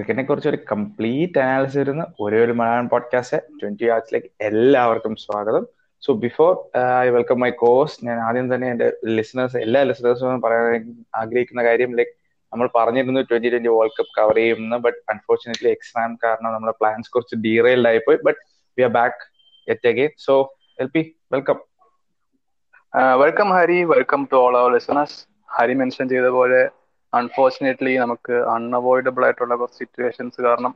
ക്രിക്കറ്റിനെ കുറിച്ച് ഒരു കംപ്ലീറ്റ് അനാലിസിസ് വരുന്ന ഒരേ ഒരു മലയാളം പോഡ്കാസ്റ്റ് ട്വന്റി ആർട്സിലേക്ക് എല്ലാവർക്കും സ്വാഗതം. So before I welcome my course ഞാൻ ആദ്യം തന്നെ എന്റെ ലിസണേഴ്സ് എല്ലാ ലിസണേഴ്സും പറയാൻ ആഗ്രഹിക്കുന്ന കാര്യം ലൈക്ക് നമ്മൾ പറഞ്ഞിരുന്നു twenty twenty world cup cover ചെയ്യുമെന്ന് ബട്ട് അൺഫോർച്ചുനേറ്റ്ലി എക്സാം കാരണം നമ്മുടെ പ്ലാൻസ് കുറച്ച് ഡീറെയിൽഡ് ആയിപ്പോയി. But we are back at again so L P welcome welcome Hari welcome to all our listeners Hari mention ചെയ്ത പോലെ അൺഫോർച്ചുനേറ്റ്ലി നമുക്ക് അൺഅവോയ്ഡബിൾ ആയിട്ടുള്ള കുറച്ച് സിറ്റുവേഷൻസ് കാരണം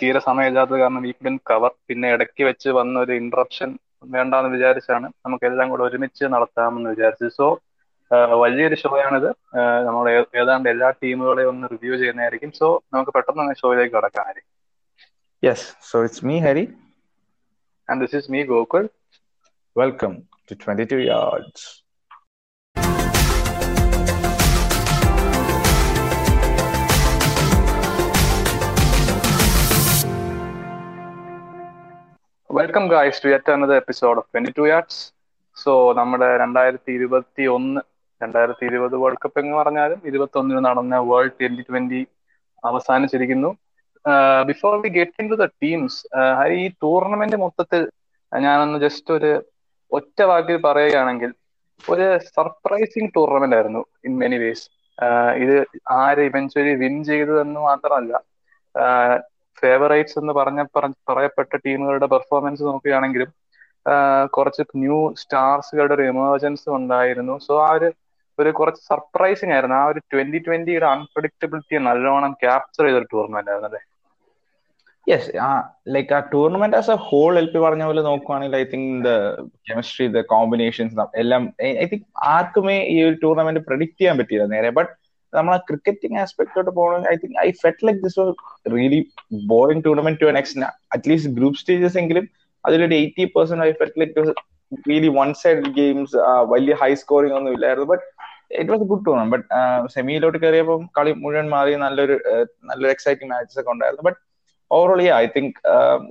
തീരെ സമയമില്ലാത്തത് കാരണം വി കുഡൻ കവർ പിന്നെ ഇടയ്ക്ക് വെച്ച് വന്ന ഒരു ഇന്ററപ്ഷൻ വേണ്ടാന്ന് വിചാരിച്ചാണ് നമുക്ക് എല്ലാം കൂടെ ഒരുമിച്ച് നടത്താമെന്ന് വിചാരിച്ചു സോ വലിയൊരു ഷോ ആണിത്. നമ്മൾ ഏതാണ്ട് എല്ലാ ടീമുകളെയും ഒന്ന് റിവ്യൂ ചെയ്യുന്നതായിരിക്കും. സോ നമുക്ക് പെട്ടെന്ന് തന്നെ ഷോയിലേക്ക് കടക്കാം Hari. Yes so it's me Hari. And this is me Gokul. Welcome to twenty two yards welcome guys to yet another episode of twenty two yards so നമ്മുടെ രണ്ടായിരത്തി ഇരുപത്തി ഒന്ന് രണ്ടായിരത്തി ഇരുപത് വേൾഡ് കപ്പ് എന്ന് പറഞ്ഞാലും ഇരുപത്തി ഒന്നിന് നടന്ന world twenty twenty അവസാനിച്ചിരിക്കുന്നു. Before we get into the teams ഈ ടൂർണമെന്റ് മൊത്തത്തിൽ ഞാനൊന്ന് ജസ്റ്റ് ഒരു ഒറ്റ വാക്കിൽ പറയുകയാണെങ്കിൽ ഒരു സർപ്രൈസിങ് ടൂർണമെന്റ് ആയിരുന്നു ഇൻ മെനി വേസ് ഇത് ആര് ഇവൻച്വലി വിൻ ചെയ്തു എന്ന് മാത്രമല്ല ഫേവറേറ്റ്സ് എന്ന് പറഞ്ഞ പറയപ്പെട്ട ടീമുകളുടെ പെർഫോമൻസ് നോക്കുകയാണെങ്കിലും കുറച്ച് ന്യൂ സ്റ്റാർസുകളുടെ ഒരു എമർജൻസ് ഉണ്ടായിരുന്നു. സോ ആ ഒരു ഒരു കുറച്ച് സർപ്രൈസിങ് ആയിരുന്നു. ആ ഒരു ട്വന്റി ട്വന്റിയുടെ അൺപ്രഡിക്റ്റബിലിറ്റി നല്ലോണം ക്യാപ്ചർ ചെയ്തൊരു ടൂർണമെന്റ് ആയിരുന്നു അല്ലേ? യെസ് ആ ലൈക്ക് ആ tournament as a whole L P പറഞ്ഞ പോലെ നോക്കുവാണെങ്കിൽ I think the chemistry the combinations എല്ലാം ഐ തിങ്ക് ആർക്കുമേ ഈ ഒരു ടൂർണമെന്റ് പ്രഡിക്ട് ചെയ്യാൻ പറ്റിയില്ല നേരെ. ബട്ട് നമ്മൾ ആ ക്രിക്കറ്റിംഗ് ആസ്പെക്ടോട്ട് പോകണമെങ്കിൽ I think I felt like this was really boring tournament to next at least group stages എങ്കിലും അതിലൊരു eighty percent I felt like really one side games വലിയ ഹൈ സ്കോറിംഗ് ഒന്നും ഇല്ലായിരുന്നു. But it was good tournament but സെമിയിലോട്ട് കയറിയപ്പോൾ കളി മുഴുവൻ മാറി നല്ലൊരു നല്ലൊരു എക്സൈറ്റിംഗ് മാച്ചസ് ഒക്കെ ഉണ്ടായിരുന്നു. But overall I think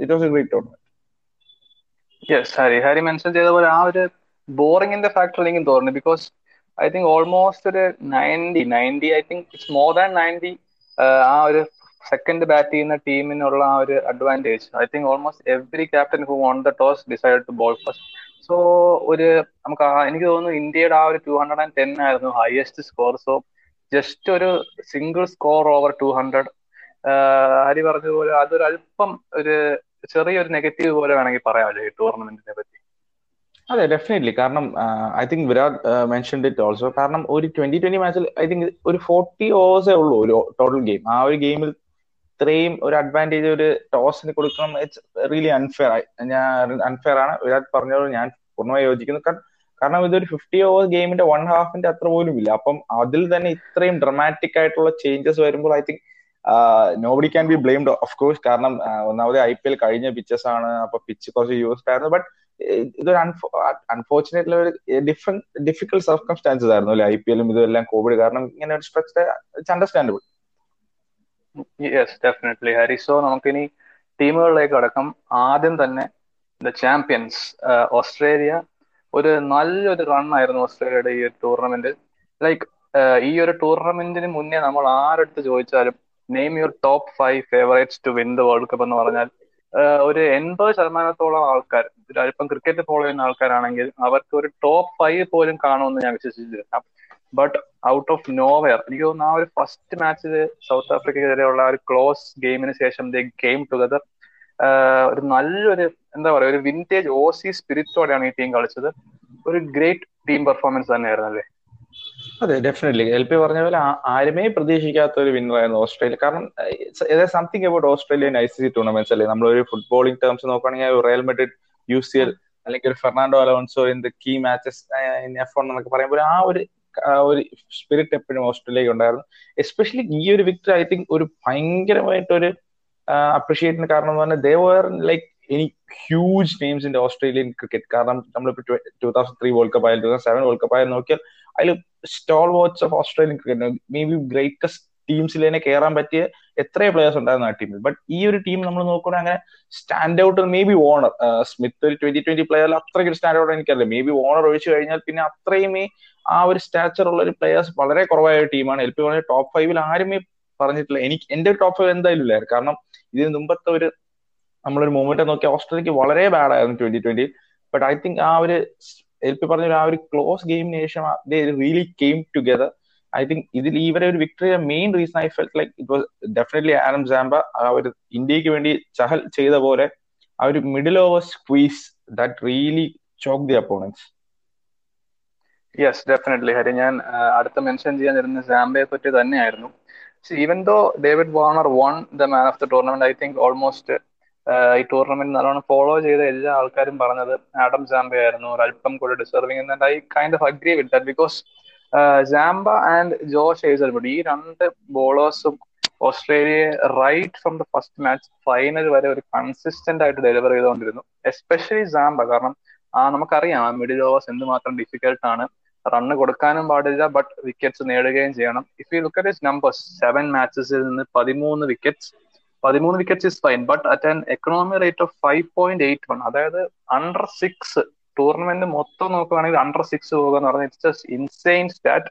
it was a great tournament yes Hari Hari mention ചെയ്ത പോലെ ആ ഒരു ബോറിംഗിന്റെ ഫാക്ടർ എനിക്കും തോന്നുന്നു. ബിക്കോസ് ഐ തിങ്ക് ഓൾമോസ്റ്റ് ഒരു ninety ninety I think it's more than ninety ആ ഒരു സെക്കൻഡ് ബാറ്റ് ചെയ്യുന്ന ടീമിനുള്ള ആ ഒരു advantage I think almost every captain who won the toss decide to bowl first so ഒരു നമുക്ക് എനിക്ക് തോന്നുന്നു ഇന്ത്യയുടെ ആ ഒരു ടു ഹൺഡ്രഡ് ആൻഡ് ടെൻ ആയിരുന്നു ഹയസ്റ്റ് സ്കോർ സോ ജസ്റ്റ് ഒരു single score over two hundred Hari പറഞ്ഞതുപോലെ അതൊരു അല്പം ഒരു ചെറിയൊരു നെഗറ്റീവ് പോലെ വേണമെങ്കിൽ പറയാമല്ലോ ഈ ടൂർണമെന്റിനെ പറ്റി. അതെ ഡെഫിനറ്റ്ലി കാരണം I think Virat mention it also കാരണം ഒരു ട്വന്റി ട്വന്റി മാച്ചിൽ ഐ തിങ്ക് ഒരു ഫോർട്ടി ഓവേഴ്സേ ഉള്ളൂ ഒരു ടോട്ടൽ ഗെയിം ആ ഒരു ഗെയിമിൽ ഇത്രയും ഒരു അഡ്വാന്റേജ് ഒരു ടോസിന് കൊടുക്കണം. ഇറ്റ്സ് റിയലി അൺഫെയർ ഞാൻ അൺഫെയർ ആണ്. വിരാട് പറഞ്ഞത് ഞാൻ പൂർണമായി യോജിക്കുന്നു. കാരണം ഇതൊരു ഫിഫ്റ്റി ഓവർ ഗെയിമിന്റെ വൺ ഹാഫിന്റെ അത്ര പോലും ഇല്ല. അപ്പം അതിൽ തന്നെ ഇത്രയും ഡ്രമാറ്റിക് ആയിട്ടുള്ള ചേഞ്ചസ് വരുമ്പോൾ I think nobody can be blamed of course കാരണം ഒന്നാമത് ഐ പി എൽ കഴിഞ്ഞ പിച്ചസ് ആണ്. അപ്പൊ പിച്ച് കുറച്ച് യൂസ്ഡ് ആയിരുന്നു. ബട്ട് ഇതൊരു അൺഫോർച്ചുനേറ്റ്ലി ഒരു ഡിഫറെന്റ് ഡിഫിക്കൽട്ട് സർക്കംസ്റ്റാൻസസ് ആയിരുന്നു അല്ലെ? ഐ പി എല്ലും ഇതെല്ലാം കോവിഡ് കാരണം ഇങ്ങനെ ഒരു it's understandable yes definitely Hari so നമുക്കിനി ടീമുകളിലേക്ക് അടക്കം ആദ്യം തന്നെ ദ ചാമ്പ്യൻസ് ഓസ്ട്രേലിയ. ഒരു നല്ലൊരു റൺ ആയിരുന്നു ഓസ്ട്രേലിയയുടെ ഈ ഒരു ടൂർണമെന്റ് ലൈക്ക് ഈ ഒരു ടൂർണമെന്റിന് മുന്നേ നമ്മൾ ആരെടുത്ത് ചോദിച്ചാലും name your top five favourites to win the world cup എന്ന് പറഞ്ഞാൽ ഒരു എൺപത് ശതമാനത്തോളം ആൾക്കാർ അല്പം ക്രിക്കറ്റ് ഫോളോ ചെയ്യുന്ന ആൾക്കാരാണെങ്കിൽ അവർക്ക് ഒരു ടോപ്പ് ഫൈവ് പോലും കാണുമെന്ന് ഞാൻ വിശ്വസിച്ചിരുന്നു. ബട്ട് ഔട്ട് ഓഫ് നോവെയർ എനിക്ക് തോന്നുന്നു ആ ഒരു ഫസ്റ്റ് മാച്ചിൽ സൗത്ത് ആഫ്രിക്കയ്ക്കെതിരെയുള്ള ഒരു ക്ലോസ് ഗെയിമിന് ശേഷം ദ ഗെയിം ടുഗദർ ഒരു നല്ലൊരു എന്താ പറയുക ഒരു വിന്റേജ് ഓസി സ്പിരിറ്റോടെയാണ് ഈ ടീം കളിച്ചത്. ഒരു ഗ്രേറ്റ് ടീം പെർഫോമൻസ് തന്നെയായിരുന്നു അല്ലേ? അതെ ഡെഫിനറ്റ്ലി എൽ പി പറഞ്ഞ പോലെ ആരുമേ പ്രതീക്ഷിക്കാത്ത ഒരു വിന്നറായിരുന്നു ഓസ്ട്രേലിയ. കാരണം something about Australian I C C tournaments അല്ലേ? നമ്മളൊരു ഫുട്ബോളിംഗ് ടേംസ് നോക്കുകയാണെങ്കിൽ Real Madrid U C L അല്ലെങ്കിൽ ഒരു Fernando Alonso in the key matches in F one എന്നൊക്കെ പറയുമ്പോൾ ആ ഒരു ഒരു സ്പിരിറ്റ് എപ്പോഴും ഓസ്ട്രേലിയക്ക് ഉണ്ടായിരുന്നു. എസ്പെഷ്യലി ഈ ഒരു വിക്ടറി ഐ തിങ്ക് ഒരു ഭയങ്കരമായിട്ടൊരു അപ്രിഷിയേറ്റിന് കാരണം എന്ന് പറഞ്ഞാൽ they were like any huge names in Australian cricket കാരണം നമ്മളിപ്പോ two thousand three world cup ആയാലും two thousand seven world cup ആയാലും നോക്കിയാൽ അതിൽ stalwarts of Australian cricket maybe greatest ടീംസിൽ തന്നെ കയറാൻ പറ്റിയ എത്ര പ്ലേയേഴ്സ് ഉണ്ടായിരുന്നു ആ ടീമിൽ ബട്ട് ഈ ഒരു ടീം നമ്മൾ നോക്കുകയാണെങ്കിൽ അങ്ങനെ stand out maybe Warner Smith ഒരു ട്വന്റി ട്വന്റി പ്ലെയറിൽ അത്രയ്ക്ക് ഒരു സ്റ്റാൻഡ് ഔട്ട് എനിക്കറിയില്ല. മേ ബി ഓണർ ഒഴിച്ചു കഴിഞ്ഞാൽ പിന്നെ അത്രയും ഈ ആ ഒരു സ്റ്റാച്ചർ ഉള്ള ഒരു പ്ലെയേഴ്സ് വളരെ കുറവായ ഒരു ടീമാണ് എൽ പി പറഞ്ഞ ടോപ്പ് ഫൈവിൽ ആരുമേ പറഞ്ഞിട്ടില്ല. എനിക്ക് എന്റെ ടോപ്പ് ഫൈവ് എന്തായാലും ഇല്ലായിരുന്നു. കാരണം ഇതിന് മുമ്പത്തെ ഒരു നമ്മളൊരു മൂവ്മെന്റ് നോക്കി ഓസ്ട്രേലിയക്ക് വളരെ ബാഡ് ആയിരുന്നു twenty twenty but I think ആ ഒരു എൽ പി പറഞ്ഞ ആ ഒരു ക്ലോസ് ഗെയിമിന് ശേഷം really came together I think ഇതിൽ ഇവരെ ഒരു വിക്ടറിയുടെ main reason I felt like it was definitely Adam Zampa ആ ഒരു ഇന്ത്യയ്ക്ക് വേണ്ടി ചഹൽ ചെയ്ത പോലെ ആ ഒരു middle over squeeze that really choke the opponents yes definitely Hari ഞാൻ അടുത്ത മെൻഷൻ ചെയ്യാൻ വരുന്ന സാംബയെ പറ്റി തന്നെയായിരുന്നു. Even though David Warner won the man of the tournament I think almost ഈ ടൂർണമെന്റ് നല്ലോണം ഫോളോ ചെയ്ത എല്ലാ ആൾക്കാരും പറഞ്ഞത് ആഡം സാംബ ആയിരുന്നു. അല്പം കൂടെ deserving I kind of agree with that because Zampa and Josh Hazlewood ഈ രണ്ട് ബോളേഴ്സും ഓസ്ട്രേലിയയെ right from the first match final വരെ ഒരു കൺസിസ്റ്റന്റ് ആയിട്ട് ഡെലിവർ ചെയ്തുകൊണ്ടിരുന്നു. Especially Zampa. കാരണം ആ നമുക്കറിയാം ആ മിഡിൽ ഓവേഴ്സ് എന്തുമാത്രം ആണ്. റണ്ണ് കൊടുക്കാനും പാടില്ല ബട്ട് വിക്കറ്റ്സ് നേടുകയും ചെയ്യണം. If you look at his numbers seven മാച്ചസിൽ നിന്ന് പതിമൂന്ന് വിക്കറ്റ്സ് പതിമൂന്ന് wickets is fine but at an economy rate of five point eight one അതായത് അണ്ടർ സിക്സ് ടൂർണമെന്റ് മൊത്തം നോക്കുകയാണെങ്കിൽ അണ്ടർ സിക്സ് പോകുക എന്ന് പറഞ്ഞാൽ ഇറ്റ്സ് ജസ്റ്റ് ഇൻസെയിൻ സ്റ്റാറ്റ്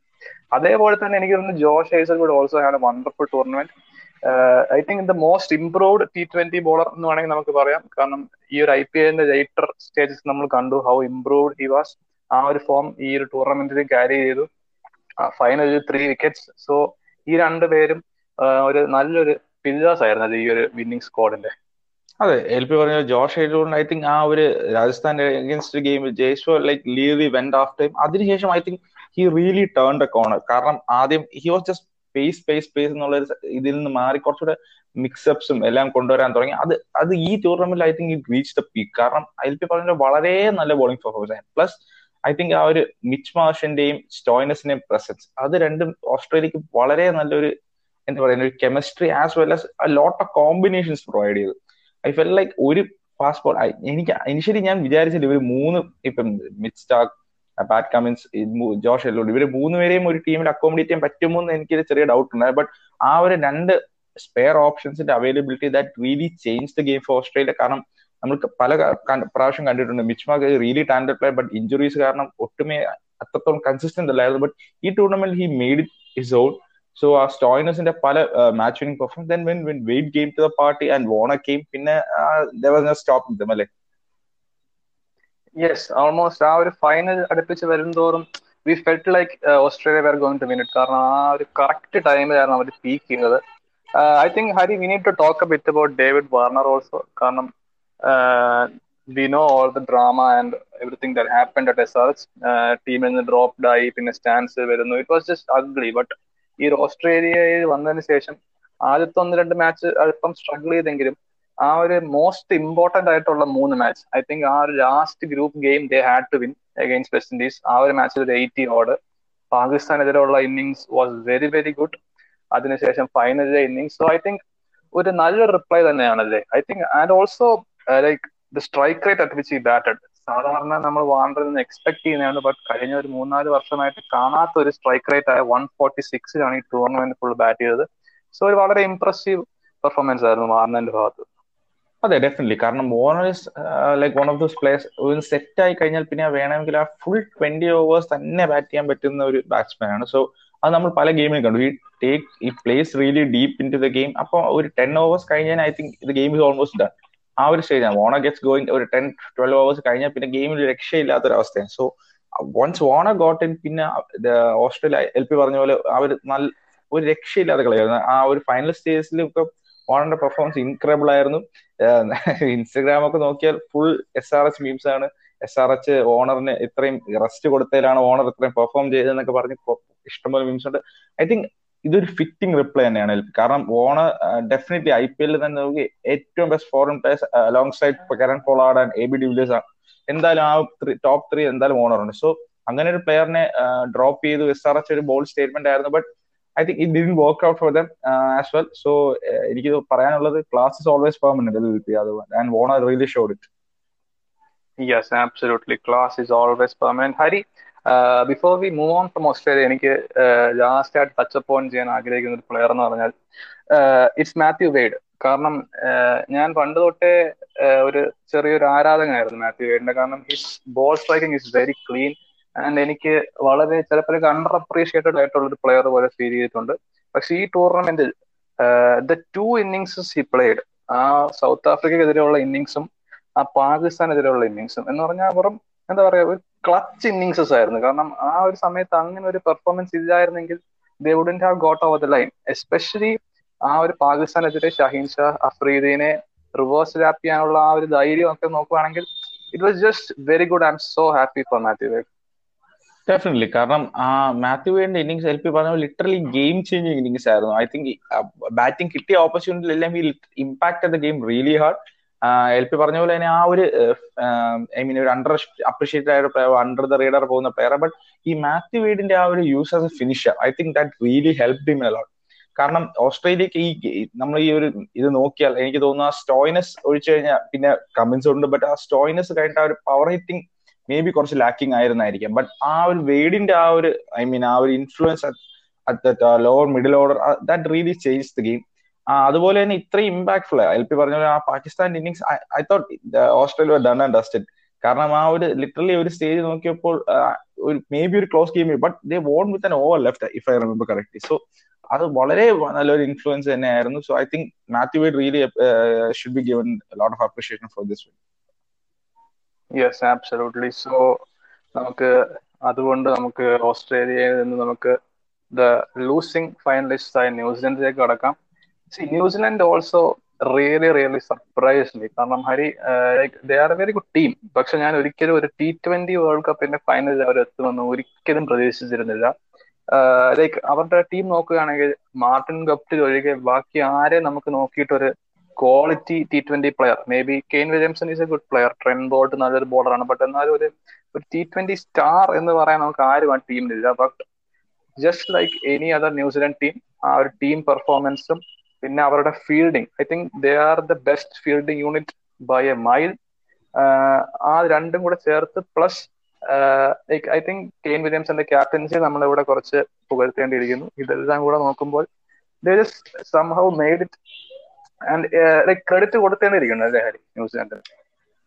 അതേപോലെ തന്നെ എനിക്ക് തോന്നുന്നു ജോഷ് ഹൈസൽ കൂടെ also had wonderful tournament I think the most improved T twenty bowler എന്ന് വേണമെങ്കിൽ നമുക്ക് പറയാം. കാരണം ഈ ഒരു ഐ പി എല്ലിന്റെ ലൈറ്റർ സ്റ്റേജസ് നമ്മൾ കണ്ടു ഹൗ ഇംപ്രൂവ്ഡ് ഹി വാസ് ആ ഒരു ഫോം ഈ ഒരു ടൂർണമെന്റിൽ ക്യാരി ചെയ്തു. ഫൈനൽ ത്രീ വിക്കറ്റ്സ് സോ ഈ രണ്ടുപേരും ഒരു നല്ലൊരു പില്ലേഴ്സ് ആയിരുന്നു അത് ഈ ഒരു വിന്നിംഗ് സ്ക്വാഡിന്റെ അതെ എൽ പി പറഞ്ഞ ജോഷ് ഹൈഡ്രോണ്ട് ഐ തിങ്ക് ആ ഒരു രാജസ്ഥാൻ അഗേൻസ്റ്റ് ഗെയിമിൽ ജയ്സ്വ like leave went off time അതിനുശേഷം I think he really turn a corner കാരണം ആദ്യം he was just space space space എന്നുള്ള ഇതിൽ നിന്ന് മാറി കുറച്ചുകൂടെ മിക്സപ്സും എല്ലാം കൊണ്ടുവരാൻ തുടങ്ങി. അത് അത് ഈ ടൂർണമെന്റിൽ I think it reach the peak കാരണം എൽ പി പറഞ്ഞ വളരെ നല്ല ബോളിംഗ് പെർഫോമൻസ് ആയിരുന്നു. പ്ലസ് ഐ തിങ്ക് ആ ഒരു മിച്ച് മാഷിന്റെയും സ്റ്റോയിനസിന്റെയും പ്രസൻസ് അത് രണ്ടും ഓസ്ട്രേലിയക്ക് വളരെ നല്ലൊരു എന്താ പറയുക ഒരു chemistry as well as lot of combinations provide ചെയ്തു. ഐ ഫെൽ ലൈക്ക് ഒരു ബോൾ എനിക്ക് ഇനിഷ്യലി ഞാൻ വിചാരിച്ചില്ല ഇവർ മൂന്ന് ഇപ്പം Mitch Starc Pat Cummins Josh എല്ലോഡ് ഇവർ മൂന്നുപേരെയും ഒരു ടീമിൽ അക്കോമഡേറ്റ് ചെയ്യാൻ പറ്റുമോ എന്ന് എനിക്കൊരു ചെറിയ ഡൗട്ട് ഉണ്ടായി ബട്ട് ആ ഒരു രണ്ട് spare ഓപ്ഷൻസിന്റെ availability that really change the game for Australia കാരണം നമ്മൾ പല പ്രാവശ്യം കണ്ടിട്ടുണ്ട് Mitch Marsh really talented player but injuries കാരണം ഒട്ടുമേ അത്രത്തോളം കൺസിസ്റ്റന്റ് അല്ലായിരുന്നു. ബട്ട് ഈ tournament he made it his own so ആ സ്റ്റോയിനസിന്റെ പല match winning performance then when Wade came to the party and wanna game പിന്നെ സ്റ്റോപ്പ് അല്ലേ? യെസ് ഓൾമോസ്റ്റ് ആ ഒരു ഫൈനൽ അടുപ്പിച്ച് വരുംതോറും we felt like Australia were going to minute കാരണം ആ ഒരു കറക്റ്റ് ടൈമിലായിരുന്നു അവർ പീക്ക് ചെയ്യുന്നത് I think Hari we need to talk up bit about David Warner also കാരണം we know all the drama and everything that happened at S R ടീമിൽ നിന്ന് dropped ആയി പിന്നെ സ്റ്റാൻസ് വരുന്നു. It was just ugly but ഈ ഒരു ഓസ്ട്രേലിയയിൽ വന്നതിന് ശേഷം ആദ്യത്തെ ഒന്ന് രണ്ട് മാച്ച് അല്പം സ്ട്രഗിൾ ചെയ്തെങ്കിലും ആ ഒരു മോസ്റ്റ് ഇമ്പോർട്ടന്റ് ആയിട്ടുള്ള മൂന്ന് മാച്ച് ഐ തിങ്ക് ആ ഒരു last group game they had to win against West Indies ആ ഒരു മാച്ചിൽ ഒരു eighty odd പാകിസ്ഥാനെതിരെയുള്ള innings was very very good അതിനുശേഷം ഫൈനലിലെ ഇന്നിങ്സ് സോ ഐ തിങ്ക് ഒരു നല്ലൊരു റിപ്ലൈ തന്നെയാണല്ലേ? I think and also like the strike rate at which he batted സാധാരണ നമ്മൾ വാണ്ടറിൽ നിന്ന് എക്സ്പെക്ട് ചെയ്യുന്നതാണ് ബട്ട് കഴിഞ്ഞ ഒരു മൂന്നാൽ വർഷമായിട്ട് കാണാത്ത ഒരു സ്ട്രൈക്ക് റേറ്റ് ആയ വൺ ഫോർട്ടി സിക്സിലാണ് ഈ ടൂർണമെന്റ് ഫുൾ ബാറ്റ് ചെയ്തത്. സോ ഒരു വളരെ ഇംപ്രസീവ് പെർഫോമൻസ് ആയിരുന്നു വാർണറിന്റെ ഭാഗത്ത്. അതെ ഡെഫിനറ്റ്ലി കാരണം Warner is like one of those players ഒരു സെറ്റ് ആയി കഴിഞ്ഞാൽ പിന്നെ വേണമെങ്കിൽ ആ ഫുൾ ട്വന്റി ഓവേഴ്സ് തന്നെ ബാറ്റ് ചെയ്യാൻ പറ്റുന്ന ഒരു ബാറ്റ്സ്മാൻ ആണ്. സോ അത് നമ്മൾ പല ഗെയിമിൽ കണ്ടു. ഈ ടേക്ക് ഈ place really deep into the game അപ്പോൾ ഒരു ടെൻ ഓവേഴ്സ് കഴിഞ്ഞാൽ I think game is almost done ആ ഒരു സ്റ്റേജാണ് വോണ ഗെറ്റ്സ് ഗോയിങ് ഒരു ടെൻ ട്വൽവ് ഓവേഴ്സ് കഴിഞ്ഞാൽ പിന്നെ ഗെയിമിൽ രക്ഷയില്ലാത്ത ഒരു അവസ്ഥയാണ് സോ വൺസ് വോണ ഗോട്ട് ഇൻ പിന്നെ ഓസ്ട്രേലിയ എൽ പി പറഞ്ഞ പോലെ അവർ നല്ല ഒരു രക്ഷയില്ലാത്ത കളിയായിരുന്നു. ആ ഒരു ഫൈനൽ സ്റ്റേജിൽ ഒക്കെ ഓണറിന്റെ പെർഫോമൻസ് ഇൻക്രെഡിബിൾ ആയിരുന്നു. ഇൻസ്റ്റഗ്രാം ഒക്കെ നോക്കിയാൽ full S R H memes ആണ്. എസ് ആർ എച്ച് ഓണറിന് ഇത്രയും റെസ്റ്റ് കൊടുത്തതിലാണ് ഓണർ ഇത്രയും പെർഫോം ചെയ്തതെന്നൊക്കെ പറഞ്ഞ് ഇഷ്ടംപോലെ മീംസ് ഉണ്ട്. ഐ തിങ്ക് ഇതൊരു ഫിറ്റിംഗ് റിപ്ലൈ തന്നെയാണ് കാരണം ഓണർ ഡെഫിനറ്റ്ലി ഐ പി എല്ലിൽ തന്നെ നോക്കി ഏറ്റവും best foreign players alongside Kieron Pollard and A B de Villiers ആണ്. എന്തായാലും ആ ടോപ്പ് ത്രീ എന്തായാലും ഓണർ ഉണ്ട്. സോ അങ്ങനെ ഒരു പ്ലെയറിനെ ഡ്രോപ്പ് ചെയ്തു. എസ് ആർ എച്ച് ഒരു ബോൾ സ്റ്റേറ്റ്മെന്റ് ആയിരുന്നു. But I think it didn't work out for them as well so എനിക്ക് പറയാനുള്ളത് class is always permanent and Warner really showed it yes absolutely class is always permanent Hari before we move on from Australia എനിക്ക് last ആയിട്ട് touch up on ചെയ്യാൻ ആഗ്രഹിക്കുന്ന ഒരു player എന്ന് പറഞ്ഞാൽ it's Mathew weighed കാരണം ഞാൻ പണ്ട് തൊട്ടേ ഒരു ചെറിയൊരു ആരാധകനായിരുന്നു മാത്യു വെയ്ഡിന്റെ കാരണം his ball striking is very clean and എനിക്ക് വളരെ ചിലപ്പോൾ അണ്ടർ അപ്രീഷിയേറ്റഡ് ആയിട്ടുള്ള ഒരു പ്ലെയർ പോലെ ഫീൽ ചെയ്തിട്ടുണ്ട്. പക്ഷെ ഈ ടൂർണമെന്റിൽ the two innings he played ആ സൗത്ത് ആഫ്രിക്കക്കെതിരെയുള്ള ഇന്നിങ്സും ആ പാകിസ്ഥാനെതിരെയുള്ള ഇന്നിങ്സും എന്ന് പറഞ്ഞാൽ വെറും എന്താ പറയാ ക്ലച്ച് ഇന്നിങ്സസ് ആയിരുന്നു കാരണം ആ ഒരു സമയത്ത് അങ്ങനെ ഒരു പെർഫോമൻസ് ഇല്ലായിരുന്നെങ്കിൽ they wouldn't have got over the line especially ആ ഒരു പാകിസ്ഥാനെതിരെ ഷഹീൻ ഷാ അഫ്രീദിനെ റിവേഴ്സ് ലാപ്പ് ചെയ്യാനുള്ള ആ ഒരു ധൈര്യം ഒക്കെ നോക്കുവാണെങ്കിൽ it was just very good I am so happy for Matthew Wade definitely കാരണം ആ മാത്യു വേഡിന്റെ ഇന്നിങ്സ് എൽപി പറഞ്ഞ ലിറ്ററലി ഗെയിം ചേഞ്ചിങ് ഇന്നിങ്സ് ആയിരുന്നു. ഐ തിങ്ക് ബാറ്റിംഗ് കിട്ടിയ ഓപ്പർച്യൂണിറ്റി എല്ലാം ഈ impact game really hard L P പറഞ്ഞ പോലെ തന്നെ ആ ഒരു ഐ മീൻ ഒരു അണ്ടർ അപ്രീഷിയേറ്റഡ് ആയ പ്ലെയർ അണ്ടർ ദ റീഡർ പോകുന്ന പ്ലെയർ ബട്ട് ഈ മാത്യു വീഡിന്റെ ആ ഒരു use as a finisher I think that really help them a lot കാരണം ഓസ്ട്രേലിയക്ക് ഈ നമ്മൾ ഈ ഒരു ഇത് നോക്കിയാൽ എനിക്ക് തോന്നുന്നു ആ സ്റ്റോയിനസ് ഒഴിച്ചു കഴിഞ്ഞാൽ പിന്നെ കമ്മിൻസ് ഉണ്ട് ബട്ട് ആ സ്റ്റോയിനസ് കഴിഞ്ഞിട്ട് ആ ഒരു പവർ ഹിറ്റിംഗ് മേ ബി കുറച്ച് ലാക്കിംഗ് ആയിരുന്നായിരിക്കാം. ബട്ട് ആ ഒരു വേഡിന്റെ ആ ഒരു ഐ മീൻ ആ ഒരു influence at lower middle order that really change the game അതുപോലെ തന്നെ ഇത്രയും ഇമ്പാക്ട്ഫുൾ എൽ പി പറഞ്ഞ പോലെ ആ Pakistan innings I thought Australia done and dusted കാരണം ആ ഒരു ലിറ്ററലി ഒരു സ്റ്റേജ് നോക്കിയപ്പോൾ ഒരു മേ ബി ഒരു close game but they won with an over left if I remember correctly so അത് വളരെ നല്ലൊരു ഇൻഫ്ലുവൻസ് തന്നെയായിരുന്നു. So I think Matthew Wade really should be given lot of appreciation for this win yes absolutely so നമുക്ക് അതുകൊണ്ട് നമുക്ക് ഓസ്ട്രേലിയയിൽ നിന്ന് നമുക്ക് ദ ലൂസിംഗ് ഫൈനലിസ്റ്റ് ആയ ന്യൂസിലൻഡിലേക്ക് കടക്കാം. New Zealand also really really surprise me കാരണം Hari like they are a very good team പക്ഷെ ഞാൻ ഒരിക്കലും ഒരു ടി ട്വന്റി വേൾഡ് കപ്പിന്റെ ഫൈനലിൽ അവർ എത്തുമെന്ന് ഒരിക്കലും പ്രതീക്ഷിച്ചിരുന്നില്ല. ലൈക്ക് അവരുടെ ടീം നോക്കുകയാണെങ്കിൽ മാർട്ടിൻ ഗപ്റ്റിൽ ഒഴികെ ബാക്കി ആരെ നമുക്ക് നോക്കിയിട്ടൊരു quality T twenty player maybe Kane Williamson is a good player Trent Boult നല്ലൊരു ബോളറാണ് ബട്ട് എന്നാലും ഒരു ഒരു ടി ട്വന്റി സ്റ്റാർ എന്ന് പറയാൻ നമുക്ക് ആരും ആ ടീമിലില്ല but just like any other New Zealand team ആ ഒരു ടീം പെർഫോമൻസും പിന്നെ അവരുടെ fielding I think they are the best fielding unit by a mile ആ രണ്ടും കൂടെ ചേർത്ത് plus like I think Kane വില്യംസിന്റെ captaincy നമ്മളിവിടെ കുറച്ച് പുകഴ്ത്തേണ്ടിയിരിക്കുന്നു. ഇതെല്ലാം കൂടെ നോക്കുമ്പോൾ they just somehow made it and credit Hari? New Zealand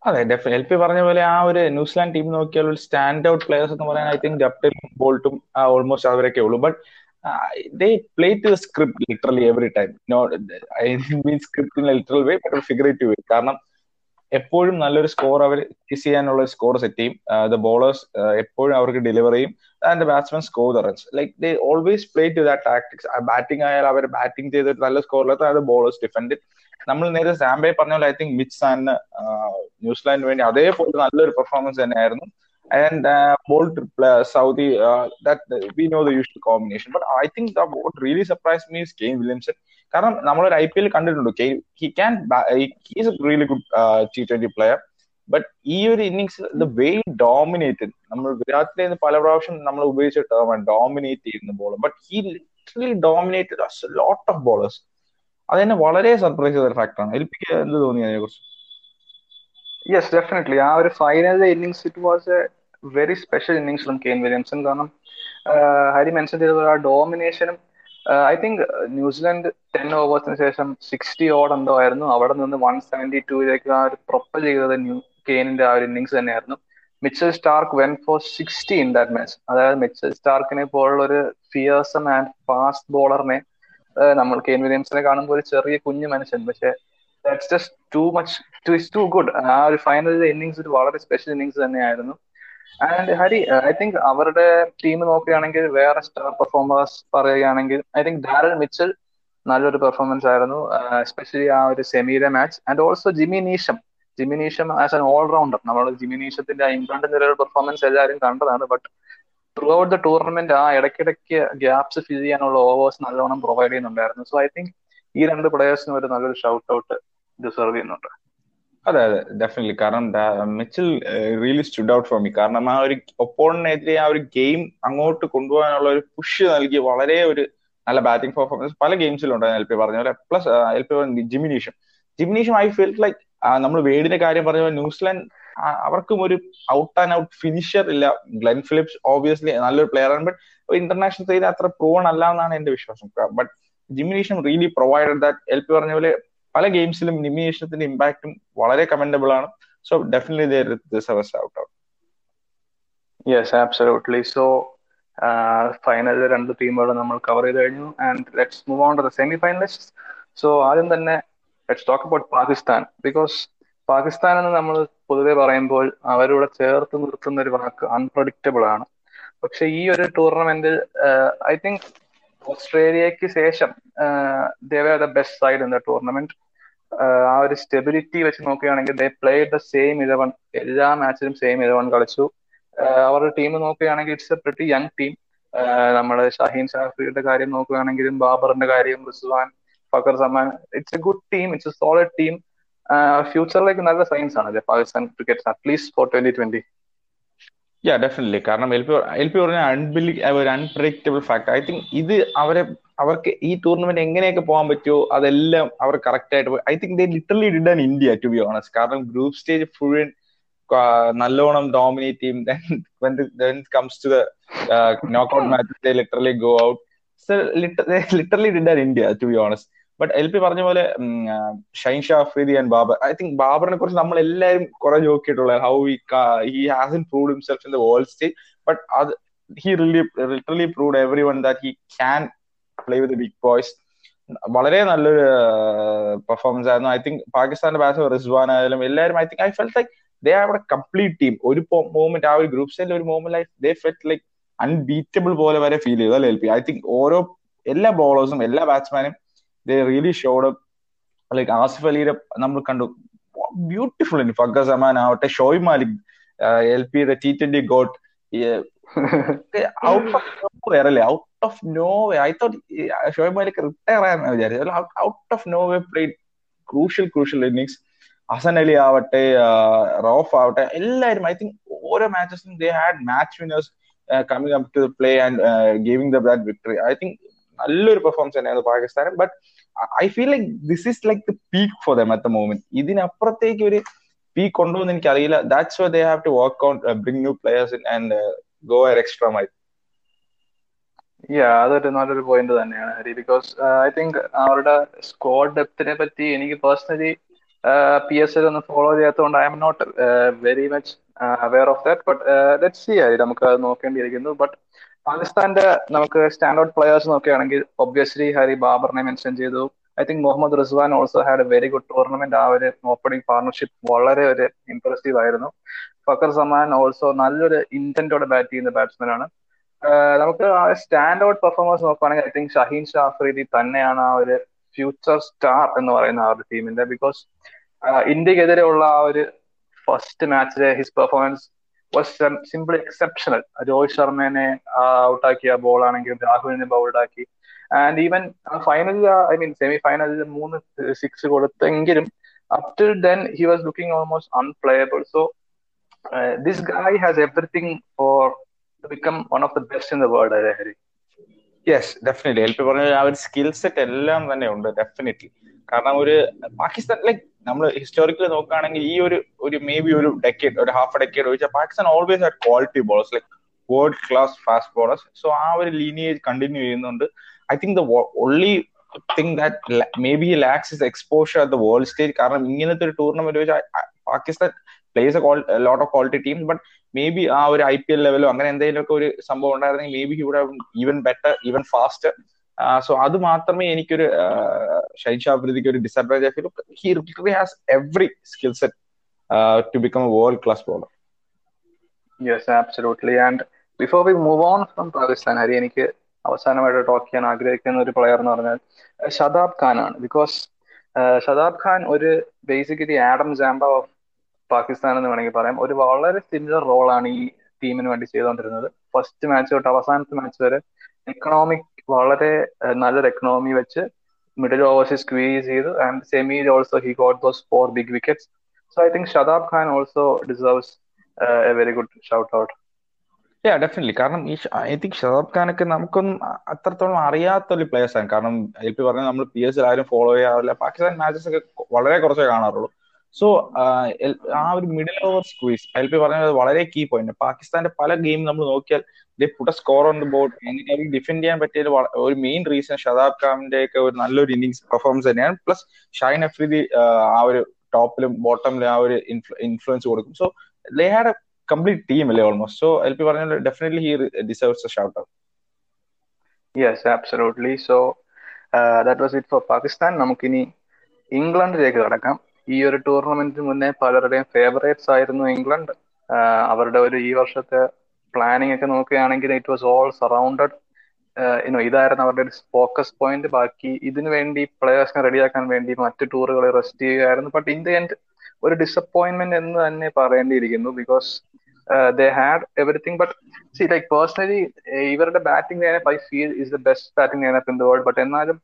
അതെ എൽ പി പറഞ്ഞ പോലെ ആ ഒരു ന്യൂസിലാൻഡ് ടീം നോക്കിയാൽ ഒരു സ്റ്റാൻഡ് ഔട്ട് പ്ലെയേഴ്സ് എന്ന് പറയാൻ ഐ തിങ്ക് ഡപ്റ്റലും ബോൾട്ടും ഓൾമോസ്റ്റ് അവരൊക്കെ ഉള്ളൂ. But to script literally every time not I mean script in literal way but figurative way കാരണം എപ്പോഴും നല്ലൊരു സ്കോർ അവർ കിസ് ചെയ്യാനുള്ള സ്കോർ സെറ്റ് ചെയ്യും. ദ ബോളേഴ്സ് എപ്പോഴും അവർക്ക് ഡെലിവർ ചെയ്യും. And batsman score the runs like they always play to that tactics batting ആയാൽ അവർ ബാറ്റിംഗ് ചെയ്തിട്ട് നല്ല സ്കോറിലെത്താൻ അത് ബോളേഴ്സ് ഡിഫെൻഡ് നമ്മൾ നേരെ സാംബെ പറഞ്ഞ പോലെ ഐ തിങ്ക് മിച്ച് ആൻഡ് ന്യൂസിലാൻഡിന് വേണ്ടി അതേപോലെ നല്ലൊരു പെർഫോമൻസ് തന്നെയായിരുന്നു. And Boult Southee we know the usual combination. But I think the, what really surprised me is Kane Williamson. കാരണം നമ്മളൊരു ഐ പി എൽ കണ്ടിട്ടുണ്ട്. K he can he's a really good T twenty player but ഈ ഒരു innings the way dominated നമ്മൾ വിരാട്ടിലെ പല പ്രാവശ്യം നമ്മൾ ഉപയോഗിച്ച ടേമാണ് ഡോമിനേറ്റ് ചെയ്യുന്ന ball but he literally dominated lot of bowlers അത് തന്നെ വളരെ സർപ്രൈസ് ചെയ്ത ഫാക്ടറാണ് എൽ പിക്ക് എന്ത് തോന്നി അതിനെ കുറിച്ച് യെസ് ഡെഫിനറ്റ്ലി ആ ഒരു final innings it was a very special innings from Kane Williamson കാരണം ഹരി മെൻഷൻ ചെയ്ത ആ ഡോമിനേഷനും I think New Zealand ten ഓവേഴ്സിന് ശേഷം സിക്സ്റ്റി ഓഡ് എന്തോ ആയിരുന്നു. അവിടെ നിന്ന് വൺ സെവന്റി ടൂയിലേക്ക് ആ ഒരു പ്രൊപ്പൽ ചെയ്തത് ന്യൂ കെയിനിന്റെ ആ ഒരു ഇന്നിങ്സ് തന്നെയായിരുന്നു. Mitchell Starc went for sixty in that match അതായത് മിച്ചൽ സ്റ്റാർക്കിനെ പോലുള്ള ഒരു ഫിയേഴ്സം ആൻഡ് ഫാസ്റ്റ് ബോളറിനെ നമ്മൾ കെയിൻ വില്യംസിനെ കാണുമ്പോൾ ഒരു ചെറിയ കുഞ്ഞു മനുഷ്യൻ. പക്ഷെ that's just too much too is too good ആ ഒരു ഫൈനലിലെ ഇന്നിങ്സ് ഒരു വളരെ സ്പെഷ്യൽ ഇന്നിങ്സ് തന്നെയായിരുന്നു. ആൻഡ് ഹരി ഐ തിങ്ക് അവരുടെ ടീം നോക്കുകയാണെങ്കിൽ വേറെ സ്റ്റാർ പെർഫോമേഴ്സ് പറയുകയാണെങ്കിൽ ഐ തിങ്ക് ഡാരൽ മിച്ചൽ നല്ലൊരു പെർഫോമൻസ് ആയിരുന്നു എസ്പെഷ്യലി ആ ഒരു സെമിയിലെ match and also Jimmy Neesham Jimmy Neesham as an allrounder നമ്മൾ ജിമി നീഷത്തിന്റെ ഇംഗ്ലണ്ട് ഒരു പെർഫോമൻസ് എല്ലാവരും കണ്ടതാണ്. But throughout the tournament ആ ഇടയ്ക്കിടയ്ക്ക് ഗ്യാപ്സ് ഫിൽ ചെയ്യാനുള്ള ഓവേഴ്സ് നല്ലോണം പ്രൊവൈഡ് ചെയ്യുന്നുണ്ടായിരുന്നു. സോ ഐ തിങ്ക് ഈ രണ്ട് പ്ലേയേഴ്സിനും ഒരു നല്ലൊരു ഷൗട്ട് ഔട്ട് ഡിസർവ് ചെയ്യുന്നുണ്ട്. അതെ അതെ ഡെഫിനറ്റ്ലി കാരണം Mitchell really stood out for me കാരണം ആ ഒരു ഒപ്പോണിനെതിരെ ആ ഒരു ഗെയിം അങ്ങോട്ട് കൊണ്ടുപോകാനുള്ള ഒരു പുഷ് നൽകി വളരെ ഒരു നല്ല ബാറ്റിംഗ് പെർഫോമൻസ് പല ഗെയിംസിലും ഉണ്ടായിരുന്നു എൽ പി പറഞ്ഞ പോലെ. Plus L P Jimmy Neesham Jimmy Neesham I feel like നമ്മൾ വേടിന്റെ കാര്യം പറഞ്ഞ പോലെ ന്യൂസിലാൻഡ് അവർക്കും ഒരു ഔട്ട് ആൻഡ് ഔട്ട് ഫിനിഷർ ഇല്ല. ഗ്ലെൻ ഫിലിപ്സ് ഓബിയസ്ലി നല്ലൊരു പ്ലെയർ ആണ്. ബട്ട് ഇന്റർനാഷണൽ സൈഡ് അത്ര പ്രൂവൺ അല്ല എന്നാണ് എന്റെ വിശ്വാസം. But Jimmy Neesham really provided that L P പറഞ്ഞ പോലെ പല ഗെയിംസിലും നിമിയേഷത്തിന്റെ ഇമ്പാക്റ്റും വളരെ കമൻഡബിൾ ആണ്. So definitely out out yes absolutely so final രണ്ട് ടീമുകൾ നമ്മൾ കവർ ചെയ്ത് കഴിഞ്ഞു. And let's move on to the semi finalist so ആദ്യം തന്നെ let's talk about Pakistan. Because Pakistan എന്ന് നമ്മൾ പൊതുവെ പറയുമ്പോൾ അവരോട് ചേർത്ത് നിർത്തുന്ന ഒരു വാക്ക് അൺപ്രഡിക്റ്റബിൾ ആണ്. പക്ഷെ ഈ ഒരു ടൂർണമെന്റിൽ ഐ തിങ്ക് ഓസ്ട്രേലിയക്ക് ശേഷം they were the best side in the tournament ആ ഒരു സ്റ്റെബിലിറ്റി വെച്ച് നോക്കുകയാണെങ്കിൽ they play the same eleven എല്ലാ മാച്ചിലും സെയിം ഇലവൻ കളിച്ചു. അവരുടെ ടീം നോക്കുകയാണെങ്കിൽ it's a pretty young team നമ്മുടെ ഷഹീൻ ഷാഫിയുടെ കാര്യം നോക്കുകയാണെങ്കിലും ബാബറിന്റെ കാര്യം Rizwan Fakhar Zaman it's a good team it's a solid team ഫ്യൂച്ചറിലേക്ക് നല്ല സൈൻസ് ആണ്. Pakistan cricket at least for twenty twenty yeah definitely കാരണം എൽ പി എൽ പി പറഞ്ഞ അൺബിലി ഒരു അൺപ്രഡിക്റ്റബിൾ ഫാക്ട് ഐ തിങ്ക് ഇത് അവരെ അവർക്ക് ഈ ടൂർണമെന്റ് എങ്ങനെയൊക്കെ പോകാൻ പറ്റുമോ അതെല്ലാം അവർ കറക്റ്റ് ആയിട്ട് I think they literally did an India to be honest കാരണം ഗ്രൂപ്പ് സ്റ്റേജ് ഫുൾ നല്ലോണം ഡോമിനേറ്റ് ചെയ്യും. Comes to the knockout match literally go out literally did an India to be honest but L P പറഞ്ഞ പോലെ Shaheen Shah Afridi and Babar. I think ബാബറിനെ കുറിച്ച് നമ്മൾ എല്ലാവരും കുറെ ജോക്കിയിട്ടുള്ള how he he in prove himself in the world stage but അത് he really literally prove everyone that he can play with big boys വളരെ നല്ലൊരു performance ആയിരുന്നു. I think പാകിസ്ഥാന്റെ batsman Rizwan ആയാലും എല്ലാവരും I think I felt like they are അവിടെ complete team ഒരു movement ആ ഒരു ഗ്രൂപ്പ് സ്റ്റൈലിൽ ഒരു movement like they felt like unbeatable പോലെ വരെ ഫീൽ ചെയ്തു അല്ലെ എൽ പി ഐ തിങ്ക് ഓരോ എല്ലാ ബോളേഴ്സും എല്ലാ ബാറ്റ്സ്മാനും റിയലി ഷോഡ് ലൈക്ക് ആസിഫ് അലിയുടെ നമ്മൾ കണ്ടു. ബ്യൂട്ടിഫുൾ ഉണ്ട് ഫഗ സമാൻ ആവട്ടെ. ഷോയ് മാലിക് എൽ പിയുടെ T twenty got out of nowhere അല്ലേ? Out of no way I thought Shoaib Malik retire ആയെന്ന് വിചാരിച്ചു out of no way played crucial crucial innings Hasan Ali ആവട്ടെ റോഫ് ആവട്ടെ എല്ലാവരും ഐ തിങ്ക് ഓരോ മാച്ചസും they had match winners coming up to play and giving the that victory I think നല്ലൊരു performance തന്നെയായിരുന്നു പാകിസ്ഥാനും. But I feel like this is like the peak for them at the moment ഇതിനപ്പുറത്തേക്ക് ഒരു peak കൊണ്ടുവന്ന് എനിക്ക് അറിയില്ല that's why they have to work out bring new players and go uh extra mile അതൊരു നല്ലൊരു point തന്നെയാണ് Hari. Because I think അവരുടെ score ഡെപ്തിനെ പറ്റി എനിക്ക് പേഴ്സണലി പി എസ് എൽ ഒന്ന് ഫോളോ ചെയ്യാത്തതുകൊണ്ട് I'm not very much aware of that but let see ആയി നമുക്ക് അത് നോക്കേണ്ടിയിരിക്കുന്നു. ബട്ട് പാകിസ്ഥാന്റെ നമുക്ക് സ്റ്റാൻഡ് ഔട്ട് പ്ലെയേഴ്സ് നോക്കുകയാണെങ്കിൽ ഒബ്വിയസ്ലി ഹരി ബാബറിനെ മെൻഷൻ ചെയ്തു. I think Muhammad Rizwan also had a very good tournament ആ ഒരു ഓപ്പണിംഗ് പാർട്ണർഷിപ്പ് വളരെ ഒരു ഇംപ്രസീവ് ആയിരുന്നു. ഫക്കർ സമാൻ ഓൾസോ നല്ലൊരു ഇന്റന്റോടെ ബാറ്റ് ചെയ്യുന്ന ബാറ്റ്സ്മാൻ ആണ്. നമുക്ക് ആ സ്റ്റാൻഡ് ഔട്ട് പെർഫോമൻസ് നോക്കുകയാണെങ്കിൽ ഐ തിങ്ക് ഷഹീൻ ഷാഫ്രീദി തന്നെയാണ് ആ ഒരു ഫ്യൂച്ചർ സ്റ്റാർ എന്ന് പറയുന്ന ആ ഒരു ടീമിന്റെ ബിക്കോസ് ഇന്ത്യക്കെതിരെയുള്ള ആ ഒരു first മാച്ചിലെ his performance was simple exceptional Rohit ശർമ്മനെ ഔട്ടാക്കിയ ബോൾ ആണെങ്കിലും രാഹുലിനെ ബൗൾഡാക്കി ആൻഡ് ഈവൻ ഫൈനലിൽ ഐ മീൻ സെമി ഫൈനലിൽ മൂന്ന് six കൊടുത്തെങ്കിലും up till then he was looking almost unplayable so this guy has everything for become one of the best in the world അല്ലേ Hari? Yes definitely L P പറഞ്ഞ ആ ഒരു skill set എല്ലാം തന്നെ ഉണ്ട് definitely കാരണം ഒരു Pakistan like നമ്മൾ ഹിസ്റ്റോറിക്കലി നോക്കുകയാണെങ്കിൽ ഈ ഒരു ഒരു മേ ബി ഒരു ഡെക്കേഡ് ഒരു ഹാഫ് ഡെക്കേഡ് ചോദിച്ചാൽ Pakistan always had quality bowlers like world class fast bowlers so ആ ഒരു ലീനിയേജ് കണ്ടിന്യൂ ചെയ്യുന്നുണ്ട്. I think the only thing that maybe lacks is exposure at the world stage കാരണം ഇങ്ങനത്തെ ഒരു tournament വെച്ചാൽ Pakistan plays lot of quality team but maybe ആ ഒരു I P L ലെവലോ അങ്ങനെ എന്തെങ്കിലുമൊക്കെ ഒരു സംഭവം ഉണ്ടായിരുന്നെങ്കിൽ മേ ബി ഇവിടെ even better even faster so അത് മാത്രമേ എനിക്കൊരു ഷൈൻ ഒരു disadvantage feel he really has every skill set to become a world class bowler yes absolutely and before we move on from Pakistan Hari എനിക്ക് അവസാനമായിട്ട് talk ചെയ്യാൻ ആഗ്രഹിക്കുന്ന ഒരു പ്ലെയർ എന്ന് പറഞ്ഞാൽ ഷതാബ് ഖാൻ ആണ്. ബിക്കോസ് ഷതാബ് ഖാൻ ഒരു basically Adam Zampa of Pakistan എന്ന് വേണമെങ്കിൽ പറയാം. ഒരു വളരെ സിമിലർ റോളാണ് ഈ ടീമിന് വേണ്ടി ചെയ്തുകൊണ്ടിരുന്നത്. ഫസ്റ്റ് മാച്ച് തൊട്ട് അവസാനത്തെ മാച്ച് വരെ എക്കണോമിക് വളരെ നല്ലൊരു എക്കണോമി വെച്ച് മിഡിൽ ഓവേഴ്സ് സ്ക്വീസ് ചെയ്തു. ആൻഡ് സെമിയിൽ also he got those four big wickets so I think Shadab Khan also deserves a very good shout out yeah definitely കാരണം ഈ ഐ തിങ്ക് ഷതാബ് ഖാനൊക്കെ നമുക്കൊന്നും അത്രത്തോളം അറിയാത്ത ഒരു പ്ലേയേഴ്സ് ആണ്. കാരണം എൽ പി പറഞ്ഞാൽ നമ്മൾ പി എസ് ആരും ഫോളോ ചെയ്യാറില്ല. പാകിസ്ഥാൻ മാച്ചസ് ഒക്കെ വളരെ കുറച്ചേ കാണാറുള്ളൂ. സോ ആ ഒരു middle over squeeze L P പറഞ്ഞത് വളരെ കീ പോയിന്റ് പാകിസ്ഥാന്റെ പല ഗെയിം നമ്മൾ നോക്കിയാൽ put a score on the board our defend ചെയ്യാൻ പറ്റിയ ഒരു മെയിൻ റീസൺ ഷതാബ് ഖാമിന്റെ ഒക്കെ ഒരു നല്ലൊരു ഇന്നിങ്സ് പെർഫോമൻസ് തന്നെയാണ്. പ്ലസ് ഷൈൻ അഫ്രീദി ആ ഒരു ടോപ്പിലും ബോട്ടമിലും ആ ഒരു ഇൻഫ്ലുവൻസ് കൊടുക്കും. So they had a complete team അല്ലേ ഓൾമോസ്റ്റ് സോ എൽ പി പറഞ്ഞ definitely he deserves a shout out yes so that was it for Pakistan നമുക്കിനി ഇംഗ്ലണ്ടിലേക്ക് കടക്കാം. ഈ ഒരു ടൂർണമെന്റിന് മുന്നേ പലരുടെയും ഫേവറേറ്റ്സ് ആയിരുന്നു ഇംഗ്ലണ്ട്. അവരുടെ ഒരു ഈ വർഷത്തെ പ്ലാനിങ് ഒക്കെ നോക്കുകയാണെങ്കിൽ ഇറ്റ് വാസ് ഓൾ സറൗണ്ടഡ് ഇനോ ഇതായിരുന്നു അവരുടെ ഒരു ഫോക്കസ് പോയിന്റ് ബാക്കി ഇതിനു വേണ്ടി പ്ലേയേഴ്സിനെ റെഡിയാക്കാൻ വേണ്ടി മറ്റു ടൂറുകളെ റെസ്റ്റ് ചെയ്യുകയായിരുന്നു. ബട്ട് ഇൻ ദി എൻഡ് ഒരു ഡിസപ്പോയിന്റ്മെന്റ് എന്ന് തന്നെ പറയേണ്ടിയിരിക്കുന്നു because they had everything but see like personally ഇവരുടെ batting lineup I feel is the best batting lineup in the world but എന്നാലും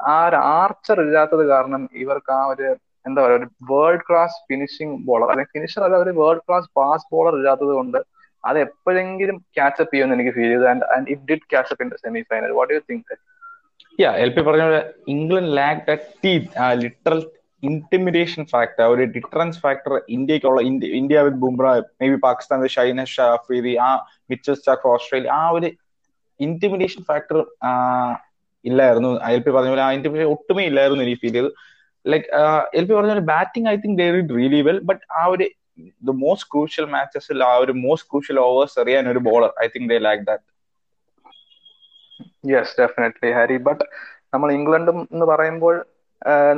ആ ഒരു ആർച്ചർ ഇല്ലാത്തത് കാരണം ഇവർക്ക് ആ ഒരു എന്താ പറയുക ഒരു വേൾഡ് ക്ലാസ് ഫിനിഷിംഗ് ബോളർ അല്ലെങ്കിൽ ഫിനിഷർ അല്ല ഒരു വേൾഡ് ക്ലാസ് പാസ് ബോളർ ഇല്ലാത്തത് കൊണ്ട് അത് എപ്പോഴെങ്കിലും ക്യാച്ച് അപ്പ് ചെയ്യുമെന്ന് എനിക്ക് ഫീൽ ചെയ്തു. And and it did catch up in the semi final what you think yeah L P പറഞ്ഞ പോലെ England lack teeth literal intimidation factor ഒരു difference factor ഇന്ത്യക്കുള്ള India with Bumrah maybe Pakistan with Shaheen Shah Afridi ആ Mitchell Starc Australia ആ ഒരു intimidation factor ഇല്ലായിരുന്നു. L P പറഞ്ഞ പോലെ ആ ഇന്റിമിഡേഷൻ ഒട്ടുമേ ഇല്ലായിരുന്നു എനിക്ക് ഫീൽ ചെയ്തു ലൈക്ക് എൽ പി പറഞ്ഞ batting I think they did really well but ആ ഒരു ദ മോസ്റ്റ് ക്രൂഷ്യൽ മാച്ചസിൽ ആ ഒരു മോസ്റ്റ് ക്രൂഷ്യൽ ഓവേഴ്സ് എറിയാൻ ഒരു bowler I think they lack that yes definitely Hari but നമ്മൾ ഇംഗ്ലണ്ടും എന്ന് പറയുമ്പോൾ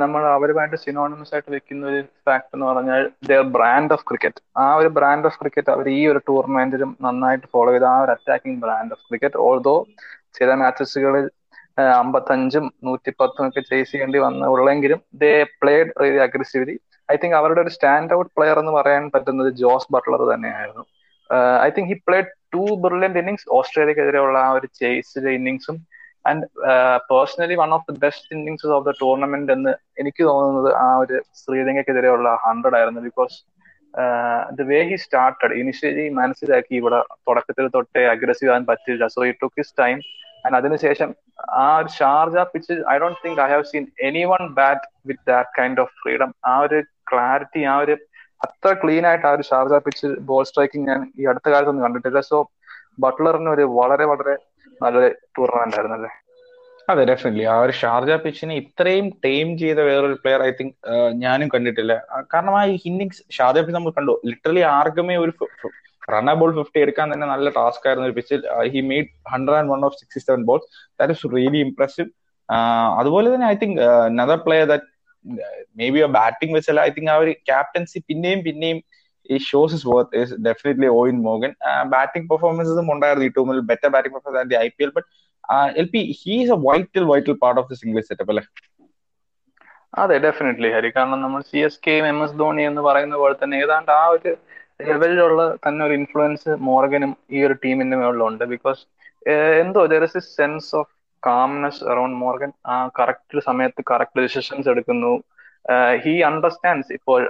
നമ്മൾ അവരുമായിട്ട് സിനോണിമസ് ആയിട്ട് വെക്കുന്ന ഒരു ഫാക്ട് എന്ന് പറഞ്ഞാൽ ദർ ബ്രാൻഡ് ഓഫ് ക്രിക്കറ്റ് ആ ഒരു ബ്രാൻഡ് ഓഫ് ക്രിക്കറ്റ് അവർ ഈ ഒരു ടൂർണമെന്റിലും നന്നായിട്ട് ഫോളോ ചെയ്ത ആ ഒരു attacking brand of cricket although ചില മാച്ചസുകളിൽ അമ്പത്തഞ്ചും നൂറ്റിപ്പത്തും ഒക്കെ ചേസ് ചെയ്യേണ്ടി വന്ന ഉള്ളെങ്കിലും they played really aggressively I think അവരുടെ ഒരു സ്റ്റാൻഡ് ഔട്ട് പ്ലെയർ എന്ന് പറയാൻ പറ്റുന്നത് ജോസ് ബട്ട്ലർ തന്നെയായിരുന്നു. I think he played two brilliant innings ഓസ്ട്രേലിയക്കെതിരെയുള്ള ആ ഒരു ചേസിലെ ഇന്നിങ്സും and personally one of the best innings of the tournament എന്ന് എനിക്ക് തോന്നുന്നത് ആ ഒരു ശ്രീലങ്കയ്ക്കെതിരെയുള്ള ഹൺഡ്രഡ് ആയിരുന്നു. Because the way he started initially മനസ്സിലാക്കി ഇവിടെ തുടക്കത്തിൽ തൊട്ടേ അഗ്രസീവ് ആകാൻ പറ്റില്ല. So it took his time and അതിനുശേഷം ആ ഒരു Sharjah pitch I don't think I have seen anyone bat with that kind of freedom ആ ഒരു ക്ലാരിറ്റി ആ ഒരു അത്ര ക്ലീൻ ആയിട്ട് ആ ഒരു ഷാർജ പിച്ച് ബോൾ സ്ട്രൈക്കിംഗ് ഞാൻ ഈ അടുത്ത കാലത്തൊന്നും കണ്ടിട്ടില്ല. സോ ബട്ട്ലറിന് ഒരു വളരെ വളരെ നല്ലൊരു ടൂർണമെന്റ് ആയിരുന്നു അല്ലേ അതെ ഡെഫിനറ്റ്ലി ആ ഒരു ഷാർജ പിച്ചിനെ ഇത്രയും ടൈം ചെയ്ത വേറൊരു പ്ലെയർ ഐ തിങ്ക് ഞാനും കണ്ടിട്ടില്ല. കാരണം ആ ഇന്നിങ്സ് ഷാർജ പിച്ച് നമ്മൾ കണ്ടു. ലിറ്ററലി ആർക്കുമേ ഒരു റൺ ബോൾ ഫിഫ്റ്റി എടുക്കാൻ തന്നെ നല്ല ടാസ്ക് ആയിരുന്നു ഒരു പിച്ചിൽ he made hundred and one of sixty seven balls that is really impressive അതുപോലെ തന്നെ I think another player that maybe batting വെച്ചാൽ ഐ തിങ്ക് ആ ഒരു ക്യാപ്റ്റൻസി പിന്നെയും പിന്നെയും ഈ shows is worth is definitely Eoin Morgan batting പെർഫോമൻസും ഉണ്ടായിരുന്നു ഈ ടൂമിൽ better batting performance I P L but L P he's a vital vital part of this English setup അല്ലേ? അതെ ഡെഫിനറ്റ്ലി ഹരി കാരണം നമ്മൾ സി എസ് കെയും എം എസ് ധോണി എന്ന് പറയുന്ന പോലെ തന്നെ ഏതാണ്ട് ആ ഒരു ലെവലിലുള്ള തന്നെ ഒരു ഇൻഫ്ലുവൻസ് മോർഗനും ഈ ഒരു ടീമിന്റെ മുകളിലുണ്ട് ബിക്കോസ് എന്തോ there is a sense of calmness around Morgan. ആ കറക്റ്റ് സമയത്ത് കറക്റ്റ് ഡിസിഷൻസ് എടുക്കുന്നു. ഹി അണ്ടർസ്റ്റാൻഡ്സ് ഇപ്പോൾ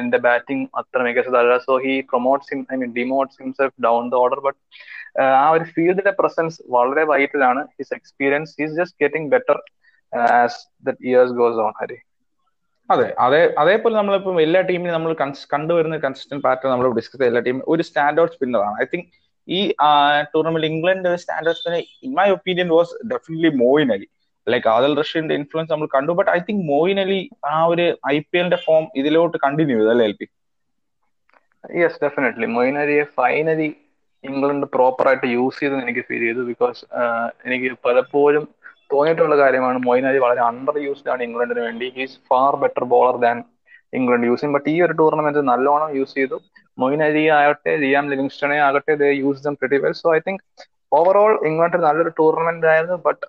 എന്റെ ബാറ്റിംഗ് അത്ര മികച്ചതല്ല. So he promotes I mean demotes himself down the order but ആ ഒരു ഫീൽഡിന്റെ പ്രസൻസ് വളരെ വൈറ്റലാണ് his experience his just getting better as the years goes on Hari അതെ അതേ അതേപോലെ നമ്മളിപ്പം എല്ലാ ടീമിനും നമ്മൾ കണ്ടുവരുന്ന കൺസിസ്റ്റന്റ് പാറ്റേൺ നമ്മൾ ഡിസ്കസ് ചെയ്ത എല്ലാ ടീമും ഒരു സ്റ്റാൻഡേർഡ് സ്പിന്നറാണ് ഐ തിങ്ക് ഈ tournament England standard spinner in my opinion was definitely Moeen Ali like Adil റഷ്യന്റെ influence നമ്മൾ കണ്ടു but I think Moeen Ali ആ ഒരു ഐ പി എല്ലിന്റെ ഫോം ഇതിലോട്ട് കണ്ടിന്യൂ ചെയ്തു അല്ലേ L P yes definitely Moeen അലിയെ ഫൈനലി ഇംഗ്ലണ്ട് പ്രോപ്പർ ആയിട്ട് യൂസ് ചെയ്തെന്ന് എനിക്ക് ഫീൽ ചെയ്തു ബിക്കോസ് എനിക്ക് പലപ്പോഴും തോന്നിയിട്ടുള്ള കാര്യമാണ് മൊയിൻ അലി വളരെ അണ്ടർ യൂസ്ഡ് ആണ് ഇംഗ്ലണ്ടിന് വേണ്ടി. He's far better bowler than England. Use ചെയ്യും ബട്ട് ഈ ഒരു ടൂർണമെന്റ് നല്ലോണം യൂസ് ചെയ്തു. മൊയിൻ അലി ആകട്ടെ ലിയാം ലിവിങ്സ്റ്റണെ ആകട്ടെ they use them pretty well so I think overall England നല്ലൊരു ടൂർണമെന്റ് ആയിരുന്നു ബട്ട്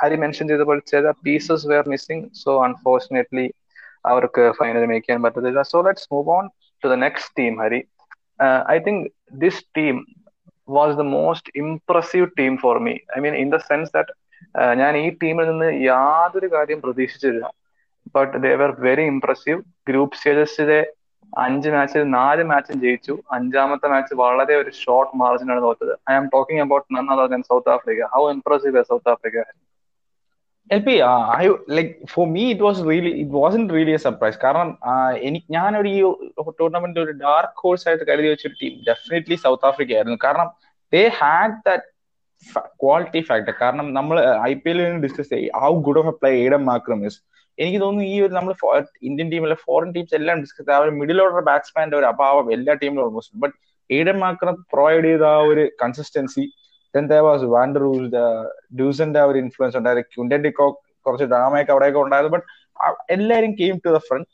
ഹരി മെൻഷൻ ചെയ്ത പോലെ ചില pieces were missing so unfortunately അവർക്ക് ഫൈനൽ മേക്ക് ചെയ്യാൻ പറ്റത്തില്ല. So let's move on to the next team Hari. I think this team was the most impressive team for me I mean in the sense that ഞാൻ ഈ ടീമിൽ നിന്ന് യാതൊരു കാര്യം പ്രതീക്ഷിച്ചില്ല. But they were very impressive group സ്റ്റേജസിലെ അഞ്ച് മാച്ചിൽ നാല് മാച്ചും ജയിച്ചു. അഞ്ചാമത്തെ മാച്ച് വളരെ ഒരു ഷോർട്ട് മാർജിനാണ് തോറ്റത്. I am talking about none South Africa how impressive South Africa L P I like for me it was really it wasn't really a surprise കാരണം എനിക്ക് ഞാനൊരു ഈ ടൂർണമെന്റ് ഒരു ഡാർക്ക് ഹോഴ്സ് ആയിട്ട് കരുതി വെച്ചൊരു ടീം ഡെഫിനറ്റ്ലി സൗത്ത് ആഫ്രിക്ക ആയിരുന്നു. കാരണം they had that quality factor കാരണം നമ്മൾ ഐ പി എല്ലിൽ ഡിസ്കസ് ചെയ്യും how good of a play Aiden Markram is എനിക്ക് തോന്നുന്നു ഈ ഒരു നമ്മൾ ഇന്ത്യൻ ടീമിലെ ഫോറിൻ ടീംസ് എല്ലാം ഡിസ്കസ് ആ ഒരു മിഡിൽ ഓർഡർ ബാറ്റ്സ്മാന്റെ ഒരു അഭാവം എല്ലാ ടീമിലും almost but Aiden Markram provide ചെയ്ത ആ ഒരു കൺസിസ്റ്റൻസി ദെൻ വാസ് വാൻഡർ ഡ്യൂസന്റെ ആ ഒരു ഇൻഫ്ലുവൻസ് ഉണ്ടായിരുന്നു. ക്യുൻഡൻഡിക്കോ കുറച്ച് ഡ്രാമയൊക്കെ അവിടെയൊക്കെ ഉണ്ടായിരുന്നു. ബട്ട് എല്ലാവരും came to the front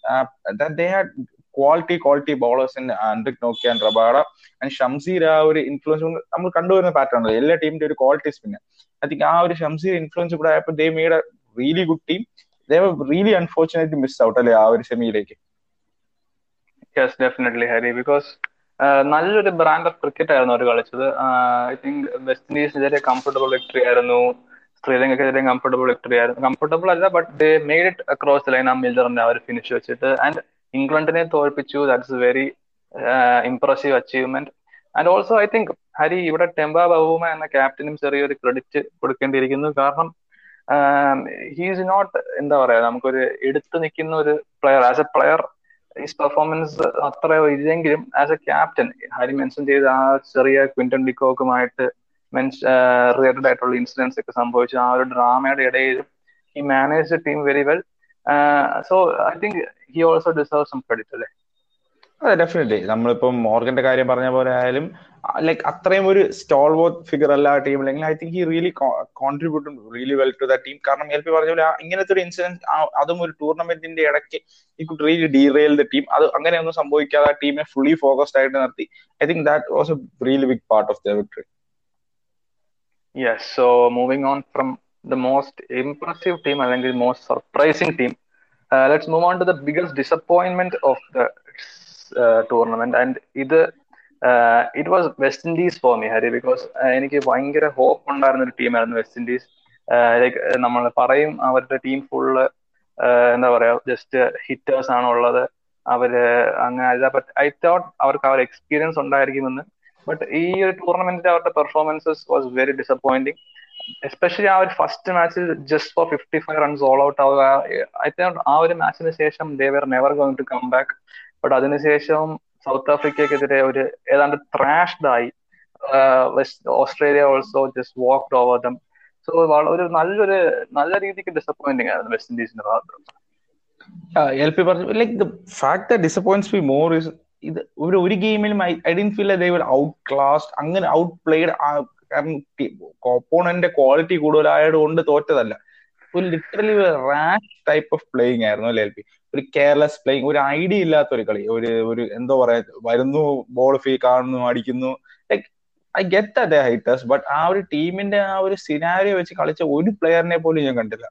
they quality quality bowlers in Anrich Nokia Rabada and Shamsi ആ ഒരു ഇൻഫ്ലുവൻസ് നമ്മൾ കണ്ടുവരുന്ന പാറ്റേൺ അല്ലേ എല്ലാ ടീമിന്റെ ഒരു ക്വാളിറ്റി സ്പിന്നെ ഐ തിങ്ക് ആ ഒരു ഷംസീർ ഇൻഫ്ലുവൻസ് ഇവിടെ ആയപ്പോൾ they made a really good team they really unfortunately miss out അല്ലേ ആ ഒരു സെമിയിലേക്ക് യെസ് ഡെഫിനറ്റ്ലി ഹരി ബിക്കോസ് നല്ലൊരു ബ്രാൻഡ് ഓഫ് ക്രിക്കറ്റ് ആയിരുന്നു അവർ കളിച്ചത്. ഐ തിങ്ക് വെസ്റ്റ് ഇൻഡീസിനെതിരെ കംഫർട്ടബിൾ വിക്ടറി ആയിരുന്നു. ശ്രീലങ്കക്കെതിരെ കംഫർട്ടബിൾ വിക്ടറി ആയിരുന്നു. കംഫർട്ടബിൾ അല്ല but they made it across line ആ മില്ലറിന്റെ അവർ ഫിനിഷ് വെച്ചിട്ട്. ആൻഡ് ഇംഗ്ലണ്ടിനെ തോൽപ്പിച്ചു. That's very impressive achievement and also I think Hari ഇവിടെ ടെമ്പ ബഹുമ എന്ന ക്യാപ്റ്റനും ചെറിയൊരു ക്രെഡിറ്റ് കൊടുക്കേണ്ടിയിരിക്കുന്നു. കാരണം ഹീസ് നോട്ട് എന്താ പറയാ നമുക്കൊരു എടുത്തു നിൽക്കുന്ന ഒരു player as a player his performance അത്ര ഇല്ലെങ്കിലും as a captain Hari mention ചെയ്ത ആ ചെറിയ ക്വിന്റൺ ഡിക്കോക്കുമായിട്ട് മെൻസ് റിലേറ്റഡ് ആയിട്ടുള്ള ഇൻസിഡൻസ് ഒക്കെ സംഭവിച്ചു. ആ ഒരു ഡ്രാമയുടെ ഇടയിലും he manage team very well so I think he also deserve some credit അല്ലേ അതെ ഡെഫിനറ്റ്ലി നമ്മളിപ്പം മോർഗന്റെ കാര്യം പറഞ്ഞ പോലെ ആയാലും ലൈക്ക് അത്രയും ഒരു സ്റ്റോൾ വോത്ത് ഫിഗർ അല്ല ആ ടീം അല്ലെങ്കിൽ I think he really കോൺട്രിബ്യൂട്ടും really well to the team കാരണം എൽ പി പറഞ്ഞ പോലെ ഇങ്ങനത്തെ ഒരു ഇൻസിഡൻസ് അതും ഒരു ടൂർണമെന്റിന്റെ ഇടയ്ക്ക് ഈ could really derail the team അത് അങ്ങനെയൊന്നും സംഭവിക്കാതെ ആ ടീമിനെ ഫുള്ളി ഫോക്കസ്ഡ് ആയിട്ട് നിർത്തി. I think that was a really big part of the victory yes so moving on from the most impressive team അല്ലെങ്കിൽ most surprising team let's move on to the biggest disappointment of the tournament and ഇത് it was West Indies for me Hari because എനിക്ക് ഭയങ്കര hope ഉണ്ടായിരുന്ന ഒരു ടീമായിരുന്നു west Indies like നമ്മൾ പറയും അവരുടെ team full എന്താ പറയാ ജസ്റ്റ് ഹിറ്റേഴ്സ് ആണ് ഉള്ളത് അവർ അങ്ങനെ ബട്ട് ഐ തോട്ട് അവർക്ക് അവർ എക്സ്പീരിയൻസ് ഉണ്ടായിരിക്കുമെന്ന്. ബട്ട് ഈ ഒരു ടൂർണമെന്റിൽ അവരുടെ performances was very disappointing especially ആ ഒരു ഫസ്റ്റ് മാച്ചിൽ just for fifty five runs all out ആവുക. ഐ തിങ്ക് ആ ഒരു മാച്ചിന് ശേഷം they were never going to come back but അതിനുശേഷം സൗത്ത് ആഫ്രിക്കക്കെതിരെ ഒരു ഏതാണ്ട് ട്രാഷ്ഡ് ആയി. West Australia also just walked over them so ഒരു നല്ലൊരു നല്ല രീതിക്ക് ഡിസപ്പോയിന്റിംഗ് ആയിരുന്നു വെസ്റ്റ് ഇൻഡീസിന്റെ ഭാഗത്ത് എൽ പി പറഞ്ഞു like the fact disappoints be more is ഇത് ഒരു ഒരു ഗെയിമിലും I didn't feel they outclassed അങ്ങനെ ഔട്ട് പ്ലേഡ് കാരണം ഓപ്പോണന്റിന്റെ ക്വാളിറ്റി കൂടുതലായത് കൊണ്ട് തോറ്റതല്ല. ഒരു literally rash type of playing ആയിരുന്നു അല്ലെ എൽ പി? ഒരു കെയർലെസ് പ്ലേയിങ് ഒരു ഐഡിയ ഇല്ലാത്ത ഒരു കളി. ഒരു ഒരു എന്തോ പറയാ വരുന്നു ബോൾ ഫീ കാണുന്നു അടിക്കുന്നു. Like I get at haters but ആ ഒരു ടീമിന്റെ ആ ഒരു സിനാരിയോ വെച്ച് കളിച്ച ഒരു പ്ലെയറിനെ പോലും ഞാൻ കണ്ടില്ല.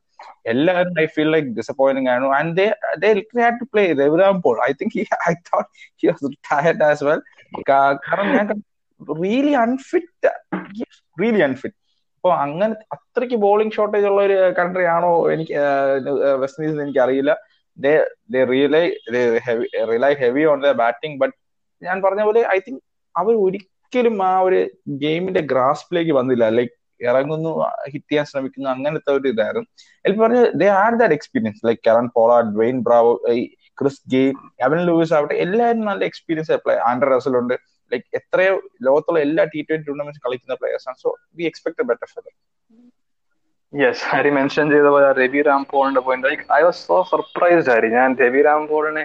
എല്ലാവരും ഐ ഫീൽ ലൈക്ക് ഡിസപ്പോയിന്റിംഗ് ആണ് and they they to play Pollard I think I thought he was tired as well കാരണം ഞാൻ റിയലി അൺഫിറ്റ് റിയലി അൺഫിറ്റ് അപ്പൊ അങ്ങനെ അത്രയ്ക്ക് ബോളിംഗ് ഷോർട്ടേജ് ഉള്ള ഒരു കൺട്രി ആണോ എനിക്ക് വെസ്റ്റ് ഇൻഡീസ് എനിക്ക് അറിയില്ല rely rely heavy on the batting but ഞാൻ പറഞ്ഞ പോലെ ഐ തിങ്ക് അവർ ഒരിക്കലും ആ ഒരു ഗെയിമിന്റെ ഗ്രാസ്പിലേക്ക് വന്നില്ല. ലൈക്ക് ഇറങ്ങുന്നു ഹിറ്റ് ചെയ്യാൻ ശ്രമിക്കുന്നു അങ്ങനത്തെ ഒരു ഇതായിരുന്നു. എനിക്ക് പറഞ്ഞ they had that experience like Kieron Pollard Dwayne Bravo Chris Gayle Evin Lewis ആവട്ടെ എല്ലാവരും നല്ല എക്സ്പീരിയൻസ് പ്ലേ ഉണ്ട്. ലൈക്ക് എത്രയോ ലോകത്തുള്ള എല്ലാ ടി ട്വന്റി ടൂർണമെന്റ് കളിക്കുന്ന പ്ലേയേഴ്സ് ആണ്. So we expect better for yes Hari mention ചെയ്ത പോലെ Ravi രാംപോളിന്റെ point like I was so surprised Hari ഞാൻ രവി രാംപോളിനെ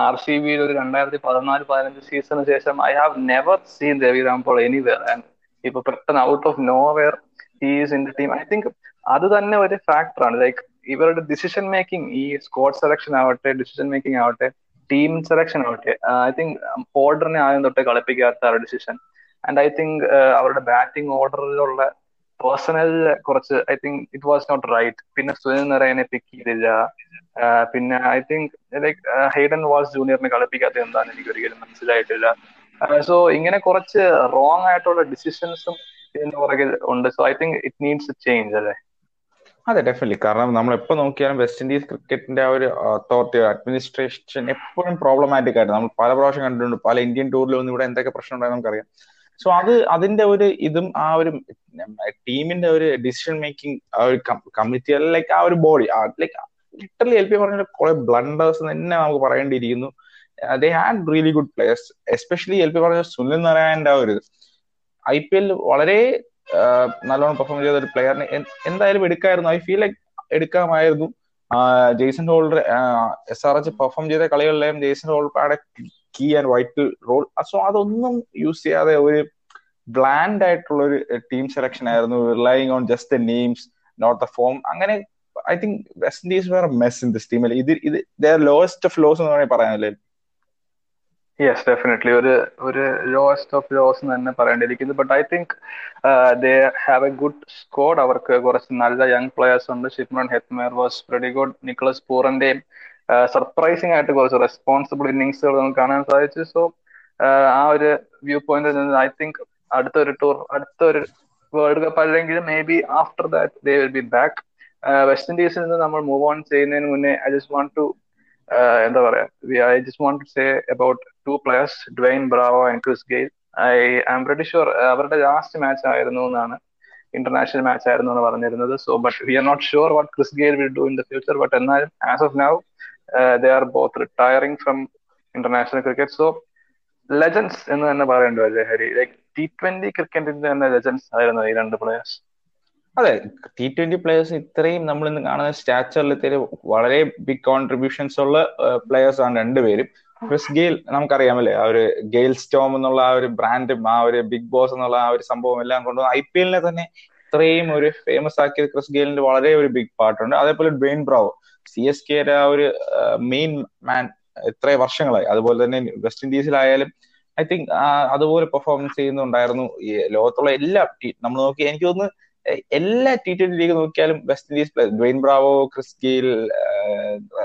ആർ സി ബിയിൽ ഒരു രണ്ടായിരത്തി പതിനാല് പതിനഞ്ച് സീസണിന് ശേഷം I have never seen Ravi Rampaul anywhere and ഇപ്പൊ പെട്ടെന്ന് out of nowhere he's in the team I think അത് തന്നെ ഒരു ഫാക്ടറാണ് ലൈക്ക് ഇവരുടെ ഡിസിഷൻ മേക്കിംഗ് ഈ സ്കോഡ് സെലക്ഷൻ ആവട്ടെ ഡിസിഷൻ മേക്കിംഗ് ആവട്ടെ ടീം സെലക്ഷൻ ആവട്ടെ. ഐ തിങ്ക് ഓർഡറിനെ ആദ്യം തൊട്ടേ കളിപ്പിക്കാത്ത ആ ഡിസിഷൻ ആൻഡ് ഐ തിങ്ക് അവരുടെ ബാറ്റിംഗ് ഓർഡറിലുള്ള പേഴ്സണൽ കുറച്ച് I think it was not right പിന്നെ സുനിൽ നരയനെ പിക്ക് ചെയ്തില്ല. പിന്നെ I think like Hayden Walsh ജൂനിയറിനെ കളിപ്പിക്കാത്ത എന്താണെന്ന് എനിക്ക് ഒരിക്കലും മനസ്സിലായിട്ടില്ല. സോ ഇങ്ങനെ കുറച്ച് റോങ് ആയിട്ടുള്ള ഡിസിഷൻസും ഇതിന്റെ പുറകിൽ ഉണ്ട്. So I think it needs change അല്ലേ? അതെ ഡെഫിനറ്റ്ലി കാരണം നമ്മൾ എപ്പോ നോക്കിയാലും വെസ്റ്റ് ഇൻഡീസ് ക്രിക്കറ്റിന്റെ ആ ഒരു അതോറിറ്റി അഡ്മിനിസ്ട്രേഷൻ എപ്പോഴും പ്രോബ്ലമാറ്റിക് ആയിട്ട് നമ്മൾ പല പ്രാവശ്യം കണ്ടിട്ടുണ്ട് പല ഇന്ത്യൻ ടൂറിലും ഇവിടെ എന്തൊക്കെ പ്രശ്നം ഉണ്ടായെന്ന് നമുക്കറിയാം. സോ അത് അതിന്റെ ഒരു ഇതും ആ ഒരു ടീമിന്റെ ഒരു ഡിസിഷൻ മേക്കിംഗ് ആ ഒരു കമ്മിറ്റി ലൈക്ക് ആ ഒരു body like literally L P പറഞ്ഞ കുറെ ബ്ലണ്ടേഴ്സ് തന്നെ നമുക്ക് പറയേണ്ടിയിരിക്കുന്നു. They had really good players especially L P പറഞ്ഞ സുനിൽ നാരായണന്റെ ആ ഒരു ഐ പി എൽ വളരെ നല്ലോണം പെർഫോം ചെയ്ത ഒരു പ്ലെയറിനെ എന്തായാലും എടുക്കായിരുന്നു. I feel like എടുക്കാമായിരുന്നു. Jason Holder S R H perform ചെയ്ത കളികളിലെയും Jason ഹോൾഡറുടെ key and vital role so അതൊന്നും യൂസ് ചെയ്യാതെ ഒരു ബ്ലാൻഡ് ആയിട്ടുള്ള ഒരു ടീം സെലക്ഷൻ ആയിരുന്നു. Relying on just the names not the form അങ്ങനെ ഐ തിങ്ക് വെസ്റ്റ് ഇൻഡീസ് വേറെ മെസ് ഇൻ ദിസ് ടീമിൽ ഇത് ഇത് ലോവസ്റ്റ് ഓഫ് ലോസ് എന്ന് വേണമെങ്കിൽ പറയാനല്ലേ? യെസ് ഡെഫിനറ്റ്ലി ഒരു ഒരു ലോസ്റ്റ് ഓഫ് ലോസ് എന്ന് തന്നെ പറയേണ്ടിയിരിക്കുന്നു. But I think they have a good squad അവർക്ക് കുറച്ച് നല്ല യങ് പ്ലെയേഴ്സ് ഉണ്ട്. Shimron Hetmyer was very good Nicholas പൂറിന്റെയും surprising ആയിട്ട് കുറച്ച് റെസ്പോൺസിബിൾ ഇന്നിങ്സുകൾ നമുക്ക് കാണാൻ സാധിച്ചു. സോ ആ ഒരു വ്യൂ പോയിന്റിൽ നിന്ന് ഐ തിങ്ക് അടുത്തൊരു ടൂർ അടുത്തൊരു വേൾഡ് കപ്പ് അല്ലെങ്കിൽ maybe after that they will be back West ഇൻഡീസിൽ നിന്ന് നമ്മൾ മൂവ് ഓൺ ചെയ്യുന്നതിന് മുന്നേ ഐ ജസ്റ്റ് വാണ്ട് ടു എന്താ പറയാ I just want to say about two players Dwayne Bravo and Chris Gayle. I am pretty sure അവരുടെ last match ആയിരുന്നു എന്നാണ് international match ആയിരുന്നു എന്ന് പറഞ്ഞിരുന്നത്. So but we are not sure what Chris Gayle will do in the future but എന്നാലും as of now they are both retiring from international cricket so legends എന്ന് തന്നെ പറയേണ്ടി വരില്ലേ ഹരി? ലൈക് ടി ട്വന്റി ക്രിക്കറ്റിന്റെ തന്നെ ലെജൻസ് ആയിരുന്നു ഈ രണ്ട് പ്ലേയേഴ്സ് അതെ ടി ട്വന്റി പ്ലേയേഴ്സ് ഇത്രയും നമ്മൾ ഇന്ന് കാണുന്ന സ്റ്റാച്ചറിൽ വളരെ ബിഗ് കോൺട്രിബ്യൂഷൻസ് ഉള്ള പ്ലേയേഴ്സ് ആണ് രണ്ടുപേരും. ക്രിസ് ഗെയിൽ നമുക്കറിയാമല്ലേ? ആ ഒരു ഗെയിൽ സ്റ്റോം എന്നുള്ള ആ ഒരു ബ്രാൻഡും ആ ഒരു ബിഗ് ബോസ് എന്നുള്ള ആ ഒരു സംഭവം എല്ലാം കൊണ്ട് ഐ പി എല്ലിനെ തന്നെ ഇത്രയും ഒരു ഫേമസ് ആക്കിയത് ക്രിസ് ഗെയിലിന്റെ വളരെ ഒരു ബിഗ് പാർട്ടുണ്ട് അതേപോലെ ഡ്വെയിൻ ബ്രാവോ സി എസ് കെയുടെ ആ ഒരു മെയിൻ മാൻ ഇത്ര വർഷങ്ങളായി. അതുപോലെ തന്നെ വെസ്റ്റ് ഇൻഡീസിലായാലും ഐ തിങ്ക് അതുപോലെ പെർഫോമൻസ് ചെയ്യുന്നുണ്ടായിരുന്നു ഈ ലോകത്തുള്ള എല്ലാ നമ്മൾ നോക്കി എനിക്ക് തോന്നുന്നു എല്ലാ ടി ട്വന്റി ലീഗ് നോക്കിയാലും West Indies Dwayne Bravo Chris Gayle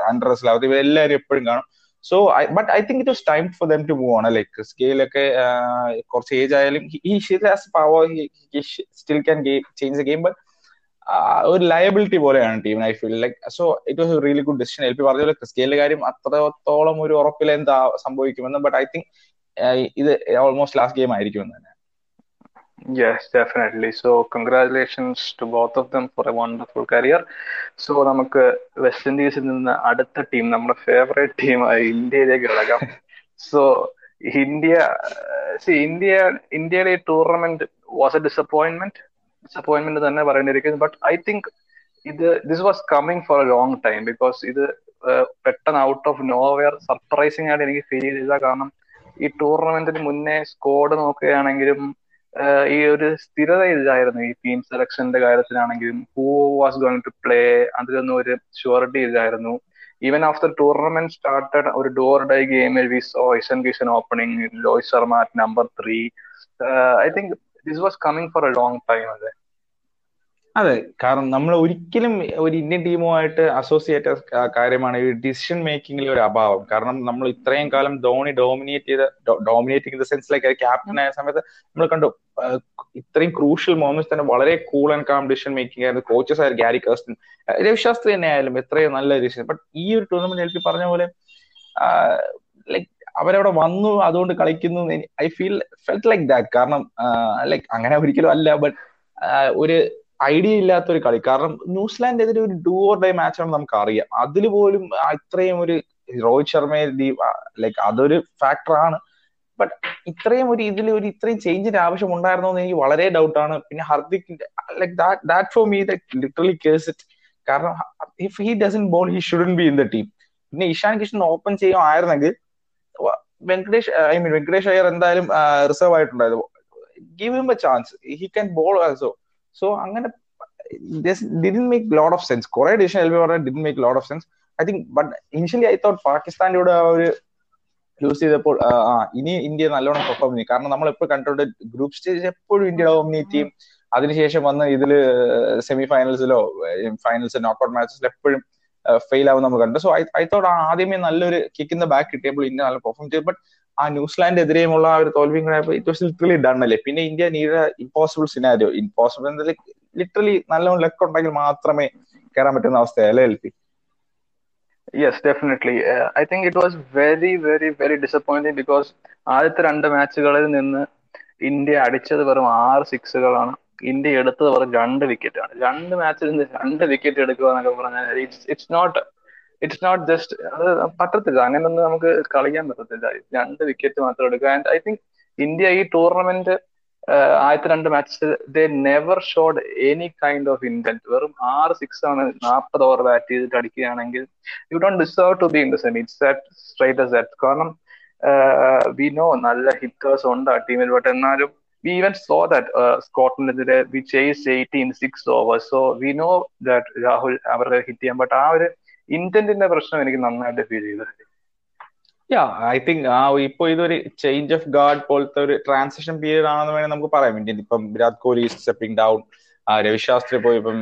Andre ലാവത്ത് ഇവരെല്ലാവരും എപ്പോഴും കാണും. So but I think it was time for them to move on like Chris ഗെയിലൊക്കെ കുറച്ച് ഏജ് ആയാലും power still can game change game but ഒരു liability പോലെയാണ് ടീമിന് I feel like so it was really good decision L P പറഞ്ഞ പോലെ ക്രിസ്കേലിന്റെ കാര്യം അത്രത്തോളം ഒരു ഉറപ്പിൽ എന്താ സംഭവിക്കുമെന്ന് ബട്ട് ഐ തിങ്ക് ഇത് ഓൾമോസ്റ്റ് ലാസ്റ്റ് ഗെയിം ആയിരിക്കും തന്നെ. Yes, definitely. So, congratulations to both of them for a wonderful career. So, നമുക്ക് വെസ്റ്റ് ഇൻഡീസിൽ നിന്ന് അടുത്ത ടീം നമ്മുടെ ഫേവറേറ്റ് ടീമായി ഇന്ത്യയിലേക്ക് കിടക്കാം സോ ഇന്ത്യ സി ഇന്ത്യ ഇന്ത്യയുടെ ഈ tournament was a disappointment disappointment തന്നെ പറയേണ്ടിയിരിക്കുന്നു ബട്ട് ഐ തിങ്ക് ഇത് this was coming for a long time because ഇത് പെട്ടെന്ന് ഔട്ട് ഓഫ് നോവെയർ സർപ്രൈസിംഗ് ആയിട്ട് എനിക്ക് ഫീൽ ചെയ്ത കാരണം ഈ ടൂർണമെന്റിന് മുന്നേ സ്കോഡ് നോക്കുകയാണെങ്കിലും ഈ ഒരു സ്ഥിരത ഇല്ലായിരുന്നു ഈ ടീം സെലക്ഷന്റെ കാര്യത്തിലാണെങ്കിലും who was going to play അതിലൊന്നും ഒരു ഷുവറിറ്റി ഇല്ലായിരുന്നു. ഈവൻ ആഫ്റ്റർ ടൂർണമെന്റ് സ്റ്റാർട്ടഡ് ഒരു ഡോർ ഡൈ ഗെയിമിൽ we saw Ishan Kishan opening Rohit Sharma at number three I think this was coming for a long time അതെ അതെ കാരണം നമ്മൾ ഒരിക്കലും ഒരു ഇന്ത്യൻ ടീമുമായിട്ട് അസോസിയേറ്റ് കാര്യമാണ് ഈ ഡിസിഷൻ മേക്കിംഗിൽ ഒരു അഭാവം. കാരണം നമ്മൾ ഇത്രയും കാലം ധോണി ഡോമിനേറ്റ് ചെയ്ത dominating in the sense captain ആയ സമയത്ത് നമ്മൾ കണ്ടു ഇത്രയും ക്രൂഷ്യൽ മോമെന്റ്സ് തന്നെ വളരെ cool and calm decision making ആയിരുന്നു. കോച്ചസ് ആയിരുന്നു ഗാരി കേസ്റ്റൻ രവിശാസ്ത്രി തന്നെ ആയാലും എത്രയും നല്ല ഡിസിഷൻ ബട്ട് ഈ ഒരു ടൂർണമെന്റ് എനിക്ക് പറഞ്ഞ പോലെ ലൈക് അവരവിടെ വന്നു അതുകൊണ്ട് കളിക്കുന്നു. I feel felt like that കാരണം ലൈക് അങ്ങനെ ഒരിക്കലും അല്ല. ബട്ട് ഒരു ഐഡിയ ഇല്ലാത്ത ഒരു കളി. കാരണം ന്യൂസിലാൻഡിനെതിരെ ഒരു ഡൂ ഓർ ഡേ മാച്ചാണ് നമുക്ക് അറിയാം അതിൽ പോലും ഇത്രയും ഒരു രോഹിത് ശർമ്മയെ ലൈക്ക് അതൊരു ഫാക്ടറാണ് ബട്ട് ഇത്രയും ഒരു ഇതിൽ ഒരു ഇത്രയും ചേഞ്ചിന്റെ ആവശ്യം ഉണ്ടായിരുന്നോ എന്ന് എനിക്ക് വളരെ ഡൗട്ട് ആണ്. പിന്നെ Hardik like that for me literally case it. കാരണം if he doesn't bowl he shouldn't be in the team. പിന്നെ ഇഷാൻ കിഷൻ ഓപ്പൺ ചെയ്യുമായിരുന്നെങ്കിൽ വെങ്കടേഷ് ഐ മീൻ വെങ്കടേഷ് അയ്യർ എന്തായാലും റിസർവ് ആയിട്ടുണ്ടായിരുന്നു. Give him a chance he can bowl also so അങ്ങനെ didn't make lot of sense കുറെ decision L B പറഞ്ഞാൽ didn't make lot of sense I think but initially I thought പാകിസ്ഥാനിലൂടെ ആ ഒരു loose ചെയ്തപ്പോൾ ആ ഇനി ഇന്ത്യ നല്ലോണം പെർഫോം ചെയ്യും. കാരണം നമ്മൾ എപ്പോഴും കണ്ടോണ്ട് ഗ്രൂപ്പ് സ്റ്റേജ് എപ്പോഴും ഇന്ത്യ ഡോമിനേറ്റ് ചെയ്യും. അതിനുശേഷം വന്ന് ഇതിൽ സെമി ഫൈനൽസിലോ ഫൈനൽസ് നോക്കൗട്ട് മാച്ചസിൽ എപ്പോഴും ഫെയിൽ ആവും നമ്മൾ കണ്ടു. സോ ഐ തോട്ട് ആദ്യമേ നല്ലൊരു കിക്കിന്റെ ബാക്ക് കിട്ടിയപ്പോൾ ഇന്ത്യ നല്ല പെർഫോം ചെയ്തു. ബട്ട് ആ ന്യൂസിലാൻഡ് എതിരെയുമുള്ള ആ ഒരു തോൽവി ഇറ്റ് വാസ് ലിറ്ററലി ഡൺ അല്ലേ? പിന്നെ India need impossible scenario impossible literally നല്ലോണം ലക്ക് ഉണ്ടെങ്കിൽ മാത്രമേ കയറാൻ പറ്റുന്ന അവസ്ഥയല്ലേ L P yes definitely I think it was very very very disappointing because ആദ്യത്തെ രണ്ട് മാച്ചുകളിൽ നിന്ന് ഇന്ത്യ അടിച്ചത് വെറും ആറ് സിക്സുകളാണ് ഇന്ത്യ എടുത്തത് വെറും രണ്ട് വിക്കറ്റാണ് രണ്ട് മാച്ചിൽ നിന്ന് രണ്ട് വിക്കറ്റ് എടുക്കുക എന്നൊക്കെ പറഞ്ഞാൽ it's not it's not just അത് പറ്റത്തില്ല. അങ്ങനൊന്നും നമുക്ക് കളിക്കാൻ പറ്റത്തില്ല. രണ്ട് വിക്കറ്റ് മാത്രം എടുക്കുക ആൻഡ് ഐ തിങ്ക് ഇന്ത്യ ഈ ടൂർണമെന്റ് ആദ്യത്തെ രണ്ട് matches they never showed any kind of intent വെറും ആറ് സിക്സ് ആണ് നാൽപ്പത് ഓവർ ബാറ്റ് ചെയ്തിട്ട് അടിക്കുകയാണെങ്കിൽ you don't deserve to be in the semi straight as that കാരണം വി നോ നല്ല ഹിറ്റേഴ്സ് ഉണ്ട് ആ ടീമിൽ ബട്ട് എന്നാലും we even so that സ്കോട്ട്ലൻഡിനെതിരെ we chase eighteen six overs so we know that Rahul അവർക്ക് hit ചെയ്യാൻ but ആ ഒരു ഇന്റന്റിന്റെ പ്രശ്നം എനിക്ക് നന്നായിട്ട് ഫീൽ ചെയ്തത് യാ ഐ തിങ്ക് ആ ഇപ്പൊ ഇതൊരു ചേഞ്ച് ഓഫ് ഗാർഡ് പോലത്തെ ഒരു ട്രാൻസിഷൻ പീരീഡ് ആണെന്ന് വേണമെങ്കിൽ നമുക്ക് പറയാം. ഇന്ത്യൻ ഇപ്പം വിരാട് കോഹ്ലി സ്റ്റെപ്പിംഗ് ഡൗൺ രവിശാസ്ത്രി പോയി ഇപ്പം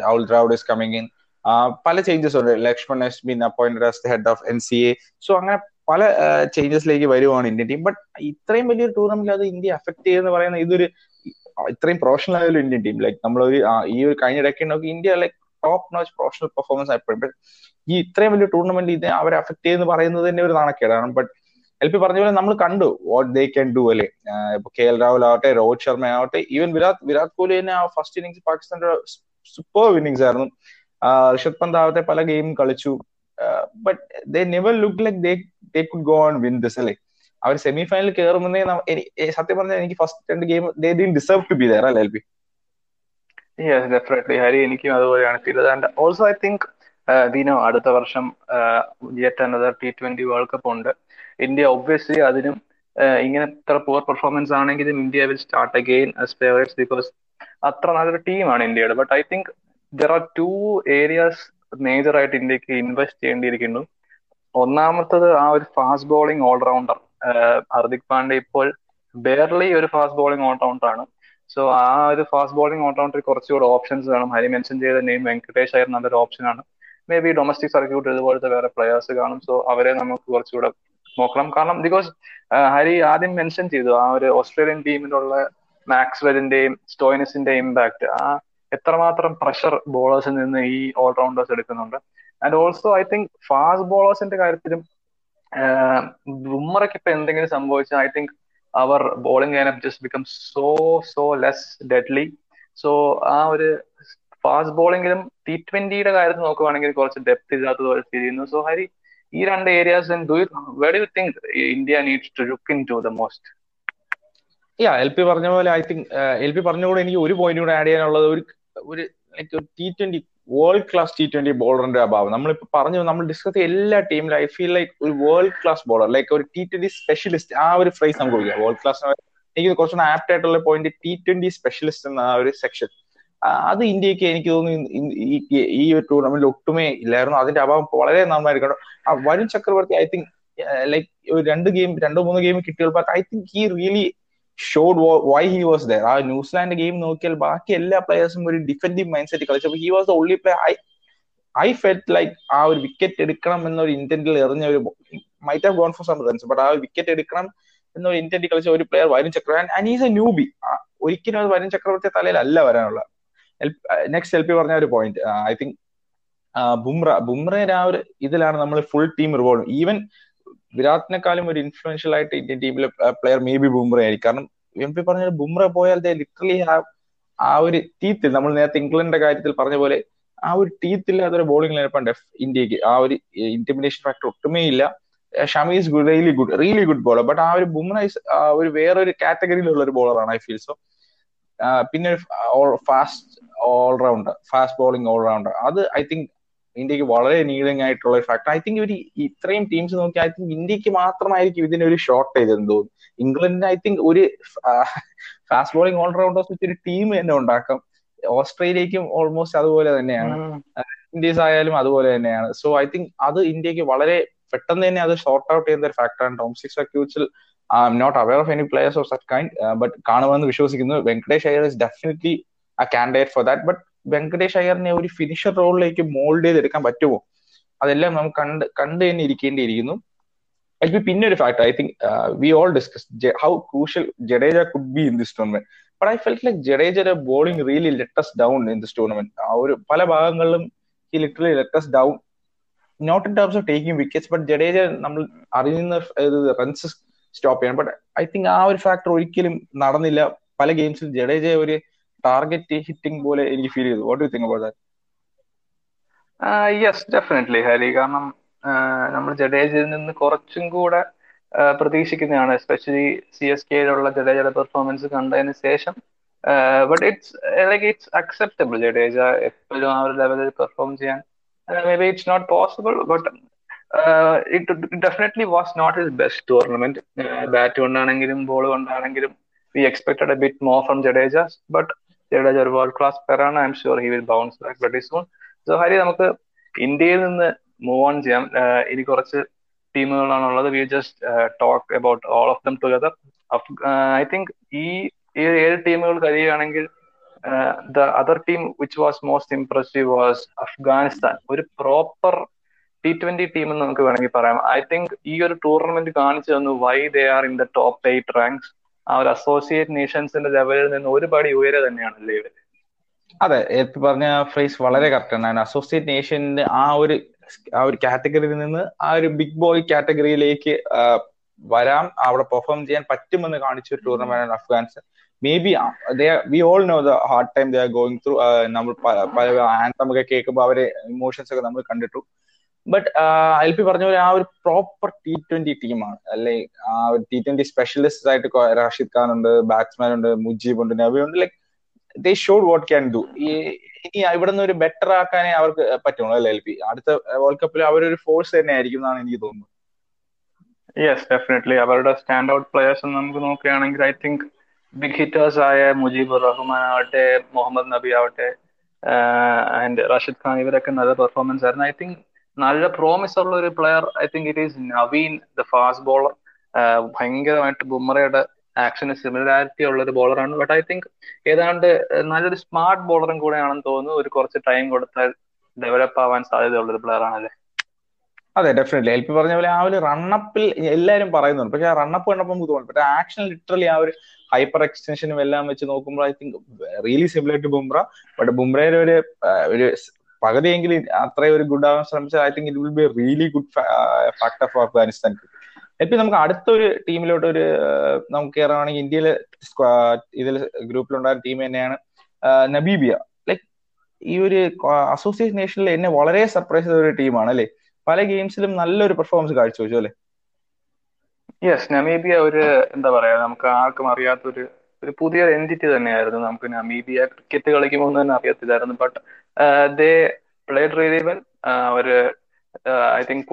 Rahul Dravid is coming in പല ചേഞ്ചസ് ഉണ്ട്. Laxman has been appointed as the head of N C A so അങ്ങനെ പല ചേഞ്ചസിലേക്ക് വരുവാണ് ഇന്ത്യൻ ടീം ബട്ട് ഇത്രയും വലിയൊരു ടൂർണമെന്റിൽ അത് ഇന്ത്യ അഫക്ട് ചെയ്യുന്ന പറയുന്ന ഇതൊരു ഇത്രയും പ്രൊഫഷണൽ ആയാലും ഇന്ത്യൻ ടീം ലൈക്ക് നമ്മളൊരു ഈ ഒരു കഴിഞ്ഞ നോക്കി India like top notch professional performance ആയപ്പോഴും. ഈ ഇത്രയും വലിയ ടൂർണമെന്റ് ഇത് അവരെ അഫക്ട് ചെയ്യുന്ന പറയുന്നത് തന്നെ ഒരു നാണക്കേടാണ്. ബട്ട് എൽ പി പറഞ്ഞ പോലെ നമ്മൾ കണ്ടു വാട്ട് ദേ ക്യാൻ ഡു അല്ലേ? ഇപ്പൊ കെ എൽ രാഹുൽ ആവട്ടെ രോഹിത് ശർമ്മ ആവട്ടെ ഈവൻ വിരാട് വിരാട് കോഹ്ലി തന്നെ ആ ഫസ്റ്റ് ഇന്നിങ്സ് പാകിസ്ഥാന്റെ സൂപ്പർ ഇന്നിങ്സ് ആയിരുന്നു. ഋഷഭ് പന്ത് ആവട്ടെ പല ഗെയിം കളിച്ചു. But they never look like they they could go on win this അല്ലേ? അവർ സെമി ഫൈനലിൽ കയറുമെന്നേ സത്യം പറഞ്ഞാൽ എനിക്ക് ഫസ്റ്റ് രണ്ട് game they deserve to be there അല്ലേ L P yes definitely Hari എനിക്കും അതുപോലെയാണ്. Feel and also I think we know അടുത്ത വർഷം yet another T twenty world cup ഉണ്ട്. ഇന്ത്യ ഒബ്വിയസ്ലി അതിനും ഇങ്ങനെ ഇത്ര പുവർ പെർഫോമൻസ് ആണെങ്കിലും India will start again as favourites because അത്ര നല്ലൊരു ടീമാണ് ഇന്ത്യയുടെ. But I think there are two areas major ആയിട്ട് ഇന്ത്യയ്ക്ക് ഇൻവെസ്റ്റ് ചെയ്യേണ്ടിയിരിക്കുന്നു. ഒന്നാമത്തത് ആ ഒരു fast bowling allrounder Hardik Pandya ഇപ്പോൾ ബെയർലി ഒരു ഫാസ്റ്റ് ബോളിംഗ് ഓൾറൗണ്ടർ ആണ്. സോ ആ ഒരു ഫാസ്റ്റ് ബോളിംഗ് ഓൾറൗണ്ടറിൽ കുറച്ചുകൂടെ ഓപ്ഷൻസ് വേണം. ഹരി മെൻഷൻ ചെയ്ത നെയിം വെങ്കടേഷ് അയ്യർ നല്ലൊരു ഓപ്ഷൻ ആണ്. മേ ബി ഡൊമസ്റ്റിക് സർക്യൂട്ട് ഇതുപോലത്തെ വേറെ പ്ലെയേഴ്സ് കാണും. സോ അവരെ നമുക്ക് കുറച്ചുകൂടെ നോക്കണം. കാരണം ബിക്കോസ് ഹരി ആദ്യം മെൻഷൻ ചെയ്തു. ആ ഒരു ഓസ്ട്രേലിയൻ ടീമിലുള്ള മാക്സ്വെലിന്റെയും സ്റ്റോയിനസിന്റെ ഇമ്പാക്ട് ആ എത്രമാത്രം പ്രഷർ ബോളേഴ്സിൽ നിന്ന് ഈ ഓൾറൗണ്ടേഴ്സ് എടുക്കുന്നുണ്ട്. And also I think fast ബോളേഴ്സിന്റെ കാര്യത്തിലും ബുമ്മറയ്ക്ക് ഇപ്പൊ എന്തെങ്കിലും സംഭവിച്ചാൽ I think our bowling lineup just become so so less deadly so ആ ഒരു ഫാസ്റ്റ് ബോളിംഗിലും ടി ട്വന്റിയുടെ കാര്യത്തിൽ നോക്കുവാണെങ്കിൽ കുറച്ച് ഡെപ്ത് ഇല്ലാത്തത് പോലെ ഫീൽ ചെയ്യുന്നു. സോ ഹരി ഈ രണ്ട് areas India needs to look into the most yeah L P പറഞ്ഞ പോലെ ഐ തിങ്ക് എൽ പി പറഞ്ഞ കൂടെ എനിക്ക് ഒരു പോയിന്റ് കൂടെ ആഡ് ചെയ്യാനുള്ളത് ഒരു ഒരു T twenty world class T twenty ബോളറിന്റെ അഭാവം നമ്മളിപ്പോ പറഞ്ഞു നമ്മൾ ഡിസ്കസ് ചെയ്ത എല്ലാ ടീമിലും ഐ ഫീൽ ലൈക്ക് ഒരു വേൾഡ് ക്ലാസ് ബോളർ ലൈക്ക് ഒരു ടി ട്വന്റി സ്പെഷ്യലിസ്റ്റ് ആ ഒരു ഫ്രൈസ് നമുക്ക് വിളിക്കാം. വേൾഡ് ക്ലാസ് എനിക്ക് കുറച്ചുകൂടെ ആപ്റ്റ് ആയിട്ടുള്ള പോയിന്റ് ടി ട്വന്റി സ്പെഷ്യലിസ്റ്റ് എന്ന ആ ഒരു സെക്ഷൻ അത് ഇന്ത്യയ്ക്ക് എനിക്ക് തോന്നുന്നു ഈ ഒരു ടൂർണമെന്റിൽ ഒട്ടുമേ ഇല്ലായിരുന്നു. അതിന്റെ അഭാവം വളരെ നന്നായിരിക്കണം Varun Chakravarthy I think like രണ്ട് ഗെയിം രണ്ടോ മൂന്നോ ഗെയിം കിട്ടിയപ്പോൾ I think he really showed why he was there ആ ന്യൂസിലാൻഡ് ഗെയിം നോക്കിയാൽ ബാക്കി എല്ലാ പ്ലേയേഴ്സും ഒരു defensive mind set കളിച്ചപ്പോൾ he was the only play I I felt like ആ ഒരു വിക്കറ്റ് എടുക്കണം എന്നൊരു ഇന്റന്റിൽ എറിഞ്ഞ ഒരു might have gone for some runs but ആ വിക്കറ്റ് എടുക്കണം എന്നൊരു ഇന്റന്റ് കളിച്ച ഒരു player Varun Chakravarthy and is A newbie ഒരിക്കലും അത് വരുൺ ചക്രവർത്തി തലയിലല്ല വരാനുള്ള. നെക്സ്റ്റ് എൽ പി പറഞ്ഞ ഒരു പോയിന്റ് ഐ തിങ്ക് ബുംറ ബുംറയുടെ ആ ഒരു ഇതിലാണ് നമ്മൾ ഫുൾ ടീം റിവോൾവ് ഈവൻ വിരാട്ടിനെക്കാളും ഒരു ഇൻഫ്ലുവൻഷ്യൽ ആയിട്ട് ഇന്ത്യൻ ടീമിലെ പ്ലെയർ മേ ബി ബുംറ ആയിരിക്കും. കാരണം എം പി പറഞ്ഞ ബുംറ പോയാൽ ദേ ലിറ്ററലി ഹാവ് ആ ഒരു ടീത്തിൽ നമ്മൾ നേരത്തെ ഇംഗ്ലണ്ടിന്റെ കാര്യത്തിൽ പറഞ്ഞ പോലെ ആ ഒരു ടീത്തിൽ ഒരു ബോളിംഗ് ലൈനപ്പാണ് ഡെഫ് ഇന്ത്യയ്ക്ക് ആ ഒരു ഇന്റർമിനേഷൻ ഫാക്ടർ ഒട്ടുമേ ഇല്ല. Shami good really good really good bowler but ആ ഒരു ബുംറ ഇസ് ഒരു വേറൊരു കാറ്റഗറിയിലുള്ള ഒരു ബോളറാണ് ഐ ഫീൽ സോ പിന്നെ fast allrounder fast bowling allrounder അത് ഐ തിങ്ക് ഇന്ത്യയ്ക്ക് വളരെ നീളിംഗ് ആയിട്ടുള്ള ഒരു ഫാക്ടർ ഐ തിങ്ക് ഇവർ ഇത്രയും ടീംസ് നോക്കി ഐ തിങ്ക് ഇന്ത്യയ്ക്ക് മാത്രമായിരിക്കും ഇതിന് ഒരു ഷോർട്ടേജ് എന്ന് തോന്നുന്നു. ഇംഗ്ലണ്ടിന് ഐ തിങ്ക് ഒരു ഫാസ്റ്റ് ബോളിംഗ് ഓൾറൗണ്ടേഴ്സ് വെച്ച് ഒരു ടീം തന്നെ ഉണ്ടാക്കാം. ഓസ്ട്രേലിയക്കും ഓൾമോസ്റ്റ് അതുപോലെ തന്നെയാണ്. ഇൻഡീസ് ആയാലും അതുപോലെ തന്നെയാണ്. സോ ഐ തിങ്ക് അത് ഇന്ത്യയ്ക്ക് വളരെ പെട്ടെന്ന് തന്നെ അത് ഷോർട്ട് ഔട്ട് ചെയ്യുന്ന ഒരു ഫാക്ടറാണ് domestic സർക്യൂട്ട്സിൽ I am not aware of any players of such kind but കാണുമെന്ന് വിശ്വസിക്കുന്നു. Venkatesh Iyer is definitely a candidate for that but Venkatesh അയ്യറിനെ ഒരു ഫിനിഷർ റോളിലേക്ക് മോൾഡ് ചെയ്തെടുക്കാൻ പറ്റുമോ? അതെല്ലാം നമുക്ക് കണ്ട് കണ്ടു തന്നെ ഇരിക്കേണ്ടിയിരിക്കുന്നു. അതിൽ പിന്നെ ഒരു factor I think we all discuss how crucial Jadeja could be in this tournament but I felt like ജഡേജയുടെ bowling really lets down in this tournament ആ ഒരു പല ഭാഗങ്ങളിലും ഈ literally lets down not in terms of taking wickets but Jadeja നമ്മൾ അറിയുന്ന runs stop ചെയ്യണം. But I think ആ ഒരു ഫാക്ടർ ഒരിക്കലും നടന്നില്ല. പല ഗെയിംസിൽ ജഡേജ ഒരു ടാർഗറ്റ് ഹിറ്റിംഗ് പോലെ എനിക്ക് ഫീൽ ചെയ്തു. What you think about that yes definitely Hari. കാരണം നമ്മൾ ജഡേജയിൽ നിന്ന് കുറച്ചും കൂടെ പ്രതീക്ഷിക്കുന്നതാണ്. എസ്പെഷ്യലി സി എസ് കെയിലുള്ള ജഡേജയുടെ പെർഫോമൻസ് കണ്ടതിന് ശേഷം but it's like it's acceptable Jadeja എപ്പോഴും ആ ഒരു ലെവലിൽ പെർഫോം ചെയ്യാൻ. Maybe it's not possible but it definitely was not his best tournament bat കൊണ്ടാണെങ്കിലും ball കൊണ്ടാണെങ്കിലും we expected a bit more from Jadeja. But Jadeja ഒരു world class player ആണ്. I'm sure he will bounce back very soon so Hari നമുക്ക് ഇന്ത്യയിൽ നിന്ന് move on ചെയ്യാം. ഇനി കുറച്ച് ടീമുകളാണ് ഉള്ളത്. We just talk about all of them together I think ഈ ഏഴ് ടീമുകൾ കഴിയുകയാണെങ്കിൽ the other team which was most impressive was Afghanistan ഒരു പ്രോപ്പർ ടി ട്വന്റി ടീം എന്ന് നമുക്ക് വേണമെങ്കിൽ പറയാം. ഐ തിങ്ക് ഈ ഒരു ടൂർണമെന്റ് കാണിച്ചു തന്നു why they are in the top eight ranks ആ ഒരു അസോസിയേറ്റ് നേഷൻസിന്റെ ലെവലിൽ നിന്ന് ഒരുപാട് ഉയരെ തന്നെയാണല്ലേ ഇവർ? അതെ പറഞ്ഞ ഫ്രേസ് വളരെ കറക്റ്റ് ആണ്. അസോസിയേറ്റ് നേഷന്റെ ആ ഒരു ആ ഒരു കാറ്റഗറിയിൽ നിന്ന് ആ ഒരു ബിഗ് ബോയ് കാറ്റഗറിയിലേക്ക് വരാം. അവിടെ പെർഫോം ചെയ്യാൻ പറ്റുമെന്ന് കാണിച്ച ഒരു tournament Afghanistan. Maybe we all know the hard time they are going through നമ്മൾ പല ആൻതം ഒക്കെ കേൾക്കുമ്പോൾ അവരെ ഇമോഷൻസ് ഒക്കെ നമ്മൾ കണ്ടിട്ടു. ബട്ട് എൽ പി പറഞ്ഞ പോലെ ആ ഒരു പ്രോപ്പർ ടി ട്വന്റി ടീമാണ് അല്ലെ ആ ഒരു ടി ട്വന്റി സ്പെഷ്യലിസ്റ്റ് ആയിട്ട് റാഷിദ് ഖാൻ ഉണ്ട് ബാറ്റ്സ്മാൻ ഉണ്ട് മുജീബ് ഉണ്ട് നബി ഉണ്ട്. Like they showed what can do ഇനി ഇവിടെ നിന്ന് ഒരു ബെറ്റർ ആക്കാനേ അവർക്ക് പറ്റുള്ളൂ അല്ലെ എൽ പി അടുത്ത വേൾഡ് കപ്പിൽ അവരൊരു ഫോഴ്സ് തന്നെ ആയിരിക്കും എന്നാണ് എനിക്ക് തോന്നുന്നത്. യെസ് ഡെഫിനറ്റ്ലി അവരുടെ സ്റ്റാൻഡ് ഔട്ട് പ്ലേയേഴ്സ് നമുക്ക് നോക്കുകയാണെങ്കിൽ ഐ തിങ്ക് ബിഗ് ഹിറ്റേഴ്സ് ആയ മുജീബ് റഹ്മാൻ ആവട്ടെ മുഹമ്മദ് നബി ആവട്ടെ ആൻഡ് റഷീദ് ഖാൻ ഇവരൊക്കെ നല്ല പെർഫോമൻസ് ആയിരുന്നു. ഐ തിങ്ക് നല്ല പ്രോമിസ് ഉള്ള ഒരു player I think it is Naveen the fast bowler ഭയങ്കരമായിട്ട് ബുമറയുടെ ആക്ഷന് സിമിലാരിറ്റി ഉള്ള ഒരു ബോളറാണ് ബട്ട് ഐ തിങ്ക് ഏതാണ്ട് നല്ലൊരു സ്മാർട്ട് ബോളറും കൂടെയാണെന്ന് തോന്നുന്നു. ഒരു കുറച്ച് ടൈം കൊടുത്താൽ ഡെവലപ്പ് ആവാൻ സാധ്യതയുള്ള ഒരു പ്ലെയർ അല്ലേ അതെ ഡെഫിനറ്റ്ലി എൽ പി പറഞ്ഞ പോലെ ആ ഒരു റണ്ണപ്പിൽ എല്ലാവരും പറയുന്നുണ്ട്. പക്ഷെ ആ റണ്ണപ്പ് കണ്ടപ്പോൾ നമുക്ക് തോന്നുന്നു പക്ഷേ ആക്ഷൻ ലിറ്ററലി ആ ഒരു ഹൈപ്പർ എക്സ്റ്റൻഷനും എല്ലാം വെച്ച് നോക്കുമ്പോൾ I think really similar to Bumrah. But ബുംറയുടെ ഒരു ഒരു പകുതിയെങ്കിലും അത്രയും ഒരു ഗുഡ് ആവാൻ ശ്രമിച്ചാൽ I think it will be really good factor for Afghanistan എപ്പി നമുക്ക് അടുത്തൊരു ടീമിലോട്ട് ഒരു നമുക്ക് കയറുകയാണെങ്കിൽ ഇന്ത്യയിലെ ഇതിൽ ഗ്രൂപ്പിലുണ്ടായ ടീം തന്നെയാണ് നബീബിയ ലൈക് ഈ ഒരു അസോസിയേഷൻ നേഷനിൽ എന്നെ വളരെ സർപ്രൈസ് ചെയ്ത ഒരു ടീമാണ് അല്ലെ? പല ഗെയിംസിലും നല്ലൊരു പെർഫോമൻസ് കാഴ്ചവെച്ചു അല്ലെ? യെസ് നമീബിയ ഒരു എന്താ പറയാ നമുക്ക് ആർക്കും അറിയാത്തൊരു ഒരു പുതിയ എന്റിറ്റി തന്നെയായിരുന്നു. നമുക്ക് നമീബിയ ക്രിക്കറ്റ് കളിക്കുമ്പോൾ തന്നെ അറിയത്തില്ലായിരുന്നു. ബട്ട് ദേ റിയലി വെൽ ഒരു ഐ തിങ്ക്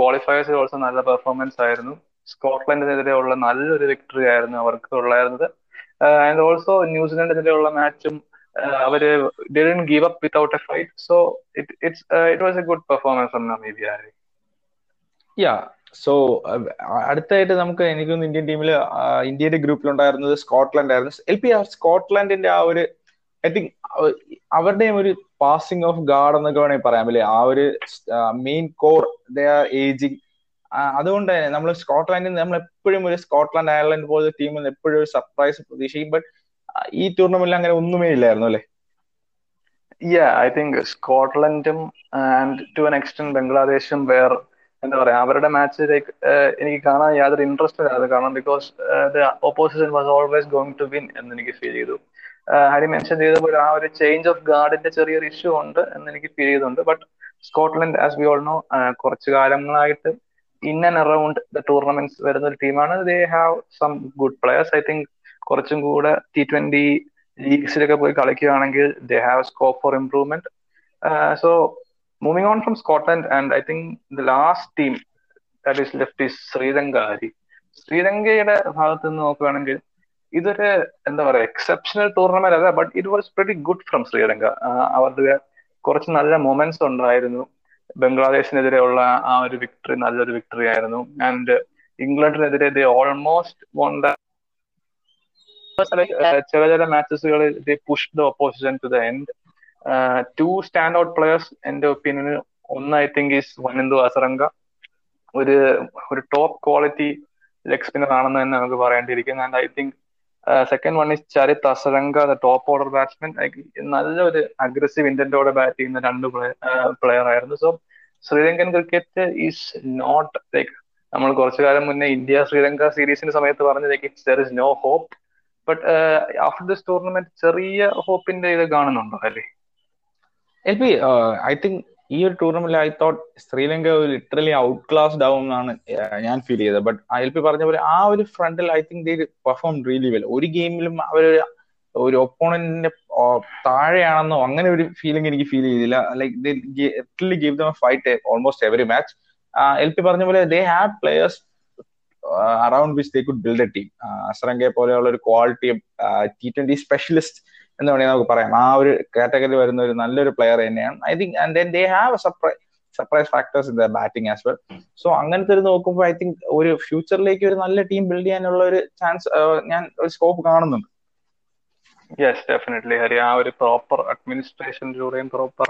ഓൾസോ നല്ല പെർഫോമൻസ് ആയിരുന്നു. സ്കോട്ട്ലൻഡിനെതിരെയുള്ള നല്ലൊരു വിക്ടറി ആയിരുന്നു അവർക്ക് ഉള്ളായിരുന്നത്. ആൻഡ് ഓൾസോ ന്യൂസിലൻഡിനെതിരെയുള്ള മാച്ചും അവർ didn't give up without a fight so it it's it was a good performance from Namibia yeah so അടുത്തായിട്ട് നമുക്ക് എനിക്കൊന്ന് ഇന്ത്യൻ ടീമിൽ ഇന്ത്യയുടെ ഗ്രൂപ്പിലുണ്ടായിരുന്നത് സ്കോട്ട്ലൻഡ് ആയിരുന്നു. എൽ പി സ്കോട്ട്ലൻഡിന്റെ ആ ഒരു ഐ തിങ്ക് അവരുടെയും ഒരു പാസിംഗ് ഓഫ് ഗാർഡ് എന്നൊക്കെ വേണമെങ്കിൽ പറയാം. അല്ലേ? ആ ഒരു മെയിൻ കോർ ദ ഏജിങ് അതുകൊണ്ട് തന്നെ നമ്മൾ സ്കോട്ട്ലാൻഡിൽ നമ്മൾ എപ്പോഴും ഒരു സ്കോട്ട്ലാൻഡ് അയർലൻഡ് പോലത്തെ ടീമിൽ നിന്ന് എപ്പോഴും ഒരു സർപ്രൈസ് പ്രതീക്ഷിക്കും. ബട്ട് ഈ ടൂർണമെന്റിൽ അങ്ങനെ ഒന്നുമേ ഇല്ലായിരുന്നു അല്ലേ? യാ ഐ തിങ്ക് സ്കോട്ട്ലൻഡും ആൻഡ് ടു എൻ എക്സ്റ്റെന്റ് ബംഗ്ലാദേശും വേർ എന്താ പറയാ അവരുടെ മാച്ച് എനിക്ക് കാണാൻ യാതൊരു ഇൻട്രസ്റ്റ് ഇല്ലാതെ കാരണം because opposition was always going to win എന്ന് എനിക്ക് ഫീൽ ചെയ്തു. ഹരി മെൻഷൻ ചെയ്ത പോലെ ആ ഒരു ചേഞ്ച് ഓഫ് ഗാർഡിന്റെ ചെറിയൊരു ഇഷ്യൂ ഉണ്ട് എന്ന് എനിക്ക് feel ചെയ്തുണ്ട് but Scotland as we all know കുറച്ചു കാലങ്ങളായിട്ട് in and around the tournaments വരുന്ന ഒരു ടീമാണ് they have some good players I think കുറച്ചും കൂടെ ടി ട്വന്റി ലീഗ്സിലൊക്കെ പോയി കളിക്കുകയാണെങ്കിൽ they have scope for improvement so moving on from Scotland and I think the last team that is left is Sri Lanka ശ്രീലങ്കയുടെ ഭാഗത്ത് നിന്ന് നോക്കുകയാണെങ്കിൽ ഇതൊരു എന്താ പറയാ എക്സെപ്ഷണൽ ടൂർണമെന്റ് അല്ല but it was very good from Sri Lanka. അവരുടെ കുറച്ച് നല്ല മൊമെന്റ്സ് ഉണ്ടായിരുന്നു. ബംഗ്ലാദേശിനെതിരെയുള്ള ആ ഒരു വിക്ടറി നല്ലൊരു വിക്ടറി ആയിരുന്നു. ആൻഡ് ഇംഗ്ലണ്ടിനെതിരെ ദേ ഓൾമോസ്റ്റ് വോൺ ദ ചില ചില മാച്ചസുകളിൽ they push the opposition to the end two stand out players എന്റെ ഒപ്പീനിയന് ഒന്ന് I think is Wanindu Hasaranga ഒരു ഒരു ടോപ്പ് ക്വാളിറ്റി ലെഗ് സ്പിന്നർ ആണെന്ന് തന്നെ നമുക്ക് പറയേണ്ടിയിരിക്കുന്നു. And I think second one is Charith Asalanka top order batsman നല്ലൊരു aggressive ഇന്റന്റോടെ ബാറ്റ് ചെയ്യുന്ന രണ്ട് പ്ലെയർ ആയിരുന്നു. So Sri Lankan cricket is not like നമ്മൾ കുറച്ചു കാലം മുന്നേ ഇന്ത്യ ശ്രീലങ്ക സീരീസിന്റെ സമയത്ത് പറഞ്ഞത് like there is no hope but after this tournament ചെറിയ ഹോപ്പിന്റെ ഇത് കാണുന്നുണ്ടോ അല്ലേ എൽ പി ഐ തിങ്ക് ഈ ഒരു ടൂർണമെന്റിൽ ഐ തോട്ട് ശ്രീലങ്ക ഒരു ലിറ്ററലി ഔട്ട് ക്ലാസ്ഡ് ആവും എന്നാണ് ഞാൻ ഫീൽ ചെയ്തത്. ബട്ട് ഐ എൽ പി പറഞ്ഞ പോലെ ആ ഒരു ഫ്രണ്ടിൽ I think they perform really well ഒരു ഗെയിമിലും അവരൊരു ഒരു ഒപ്പോണന്റിന്റെ താഴെയാണെന്നോ അങ്ങനെ ഒരു ഫീലിംഗ് എനിക്ക് ഫീൽ ചെയ്തില്ല. Like give them fight almost every match L P പറഞ്ഞ പോലെ they have players around which they could build a team അസറങ്കെ പോലെയുള്ള ഒരു ക്വാളിറ്റി ടി ട്വന്റി സ്പെഷ്യലിസ്റ്റ് എന്ന് വേണമെങ്കിൽ നമുക്ക് പറയാം. ആ ഒരു കാറ്റഗറി വരുന്ന ഒരു നല്ലൊരു പ്ലെയർ തന്നെയാണ്. I think and then they have surprise surprise factors in the batting as well so അങ്ങനത്തെ ഒരു നോക്കുമ്പോൾ ഐ തിങ്ക് ഒരു ഫ്യൂച്ചറിലേക്ക് ഒരു നല്ല ടീം ബിൽഡ് ചെയ്യാനുള്ള ഒരു ചാൻസ് ഞാൻ ഒരു സ്കോപ്പ് കാണുന്നുണ്ട്. യെസ് ഡെഫിനറ്റ്ലി ഹരി ആ ഒരു പ്രോപ്പർ അഡ്മിനിസ്ട്രേഷനിലൂടെയും പ്രോപ്പർ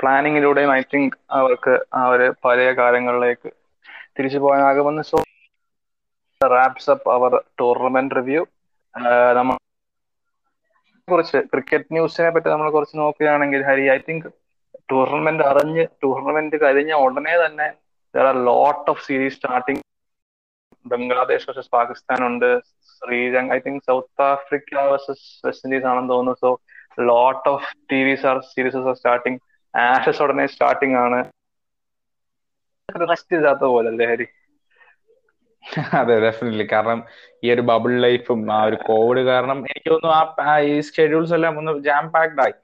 പ്ലാനിങ്ങിലൂടെയും ഐ തിങ്ക് അവർക്ക് ആ ഒരു പഴയ കാലങ്ങളിലേക്ക് തിരിച്ചു പോകാനാകുമെന്ന്. So wraps up our tournament review നമ്മൾ കുറിച്ച് ക്രിക്കറ്റ് ന്യൂസിനെ പറ്റി നമ്മൾ കുറച്ച് നോക്കുകയാണെങ്കിൽ ഹരി ഐ തിങ്ക് ടൂർണമെന്റ് അറിഞ്ഞ് ടൂർണമെന്റ് കഴിഞ്ഞ ഉടനെ തന്നെ lot of series starting Bangladesh versus Pakistan ഉണ്ട്. Sri Lanka I think South Africa versus West Indies ആണെന്ന് തോന്നുന്നു. So lot of TVs are series are starting Ashes ഉടനെ സ്റ്റാർട്ടിങ് ആണ്. റെസ്റ്റ് ഇല്ലാത്ത പോലെ അല്ലേ ഹരി? അതെ ഡെഫിനറ്റ്ലി കാരണം ഈ ഒരു ബബിൾ ലൈഫും ആ ഒരു കോവിഡ് കാരണം എനിക്ക് തോന്നുന്നു ആ ഈ ഷെഡ്യൂൾസ് എല്ലാം ഒന്ന് ജാം പാക്ഡ് ആയി.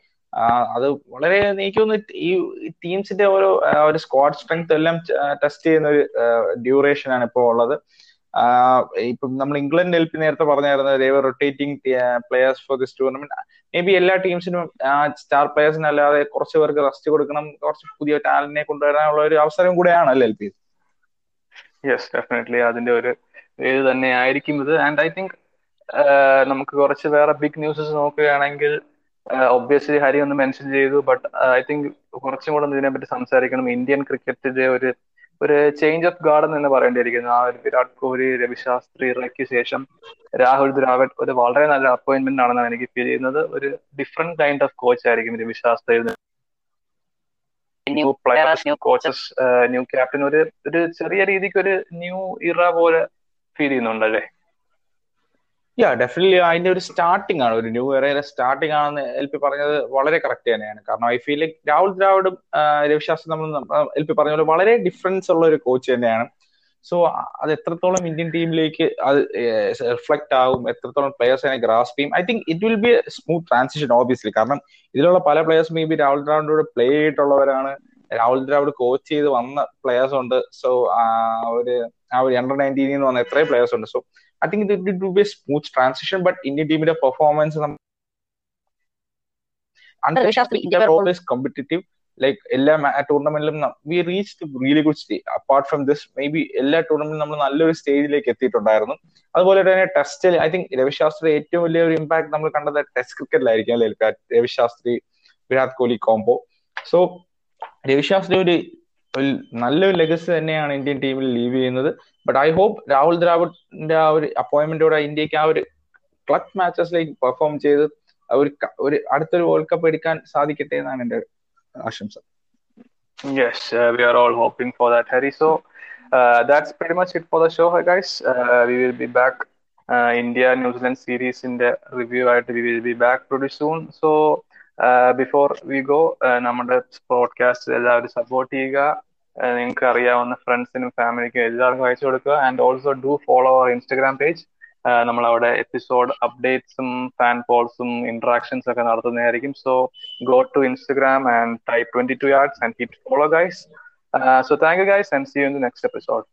അത് വളരെ എനിക്ക് തോന്നുന്നു ഈ ടീംസിന്റെ ഓരോ ഒരു സ്ക്വാഡ് സ്ട്രെങ്ത് എല്ലാം ടെസ്റ്റ് ചെയ്യുന്ന ഒരു ഡ്യൂറേഷൻ ആണ് ഇപ്പോൾ ഉള്ളത്. ഇപ്പം നമ്മൾ ഇംഗ്ലണ്ട് എൽ പി നേരത്തെ പറഞ്ഞായിരുന്നു they were rotating players for this tournament maybe എല്ലാ ടീംസിനും സ്റ്റാർ പ്ലേയേഴ്സിനല്ലാതെ കുറച്ച് പേർക്ക് റെസ്റ്റ് കൊടുക്കണം കുറച്ച് പുതിയ ടാലന്റിനെ കൊണ്ടുവരാനുള്ള ഒരു അവസരം കൂടെയാണ് എൽ പി യെസ് ഡെഫിനറ്റ്ലി അതിന്റെ ഒരു ഇത് തന്നെ ആയിരിക്കും ഇത് ആൻഡ് ഐ തിങ്ക് നമുക്ക് കുറച്ച് വേറെ ബിഗ് ന്യൂസസ് നോക്കുകയാണെങ്കിൽ ഒബ്വിയസ്ലി ഹരി ഒന്ന് മെൻഷൻ ചെയ്തു ബട്ട് ഐ തിങ്ക് കുറച്ചും കൂടെ ഇതിനെപ്പറ്റി സംസാരിക്കണം. ഇന്ത്യൻ ക്രിക്കറ്റിന്റെ ഒരു ഒരു ചേഞ്ച് ഓഫ് ഗാർഡൻ എന്ന് പറയേണ്ടിയിരിക്കുന്നു. ആ ഒരു വിരാട് കോഹ്ലി രവിശാസ്ത്രി ഇറയ്ക്ക് ശേഷം രാഹുൽ ദ്രാവിഡ് ഒരു വളരെ നല്ല അപ്പോയിന്റ്മെന്റ് ആണെന്നാണ് എനിക്ക് ഫീൽ ചെയ്യുന്നത്. ഒരു ഡിഫറെന്റ് കൈൻഡ് ഓഫ് കോച്ച് ആയിരിക്കും Ravi Shastri new players new coaches new captain ഒരു ഒരു ചെറിയ രീതിക്ക് ഒരു ന്യൂ ഇറ പോലെ ഫീൽ ചെയ്യുന്നുണ്ടല്ലേ? യാ ഡെഫിനറ്റ്ലി അതിന്റെ ഒരു സ്റ്റാർട്ടിംഗ് ആണ്. ഒരു ന്യൂ ഇറയുടെ സ്റ്റാർട്ടിംഗ് ആണെന്ന് എൽ പി പറഞ്ഞത് വളരെ കറക്റ്റ് തന്നെയാണ്. കാരണം ഐ ഫീൽ ലൈക്ക് രാഹുൽ ദ്രാവിഡും രവിശാസ്ത്രി നമ്മൾ എൽ പി പറഞ്ഞ പോലെ വളരെ ഡിഫറൻസ് ഉള്ള ഒരു കോച്ച് തന്നെയാണ്. സോ അത് എത്രത്തോളം ഇന്ത്യൻ ടീമിലേക്ക് അത് റിഫ്ലക്ട് ആകും എത്രത്തോളം പ്ലേയേഴ്സ് അതിനെ ഗ്രാസ്പ് ചെയ്യും I think it will be a smooth transition obviously കാരണം ഇതിലുള്ള പല പ്ലേയേഴ്സ് മേ ബി രാഹുൽ ദ്രാവിഡോട് പ്ലേ ചെയ്തിട്ടുള്ളവരാണ്. രാഹുൽ ദ്രാവിഡ് കോച്ച് ചെയ്ത് വന്ന പ്ലേയേഴ്സ് ഉണ്ട്. സോ ഒരു ആ ഒരു അണ്ടർ നയന്റീനിൽ നിന്ന് വന്ന എത്രയും പ്ലേയേഴ്സ് ഉണ്ട്. So I think it it will be a smooth transition but Indian ടീമിന്റെ പെർഫോമൻസ് ഓൾവേസ് കോമ്പറ്റീറ്റീവ് ലൈക്ക് എല്ലാ ടൂർണമെന്റിലും we reach really good stay apart from this maybe എല്ലാ ടൂർണമെന്റിലും നമ്മൾ നല്ലൊരു സ്റ്റേജിലേക്ക് എത്തിയിട്ടുണ്ടായിരുന്നു. അതുപോലെ തന്നെ ടെസ്റ്റിൽ ഐ തിങ്ക് രവിശാസ്ത്രി ഏറ്റവും വലിയ ഒരു ഇമ്പാക്ട് നമ്മൾ കണ്ടത് ടെസ്റ്റ് ക്രിക്കറ്റിലായിരിക്കും അല്ലെ രവിശാസ്ത്രി വിരാട് കോഹ്ലി കോംബോ സോ രവിശാസ്ത്രി ഒരു നല്ലൊരു ലെഗസി തന്നെയാണ് ഇന്ത്യൻ ടീമിൽ ലീവ് ചെയ്യുന്നത്. ബട്ട് ഐ ഹോപ്പ് രാഹുൽ ദ്രാവിഡിന്റെ ആ ഒരു അപ്പോയിന്റ്മെന്റോടെ ഇന്ത്യയ്ക്ക് ആ ഒരു ക്ലച്ച് മാച്ചസിലേക്ക് പെർഫോം ചെയ്ത് ഒരു അടുത്തൊരു വേൾഡ് കപ്പ് എടുക്കാൻ സാധിക്കട്ടെ എന്നാണ് എന്റെ ആശംസ Yes, uh, we are all hoping for that, Harry. So uh, that's pretty much it for the show, guys. Uh, we will be back. Uh, India New Zealand series in the review. We will be back pretty soon. So before we go നമ്മുടെ podcast എല്ലാവരും support ചെയ്യുക നിങ്ങൾക്ക് അറിയാവുന്ന ഫ്രണ്ട്സിനും ഫാമിലിക്കും എല്ലാവർക്കും അയച്ചു കൊടുക്കുക and also do follow our Instagram page നമ്മൾ അവിടെ എപ്പിസോഡ് അപ്ഡേറ്റ്സും ഫാൻ പോൾസും ഇന്ററാക്ഷൻസ് ഒക്കെ നടത്തുന്നതായിരിക്കും. So go to Instagram and type twenty two arts and follow guys so thank you guys and see you in the next episode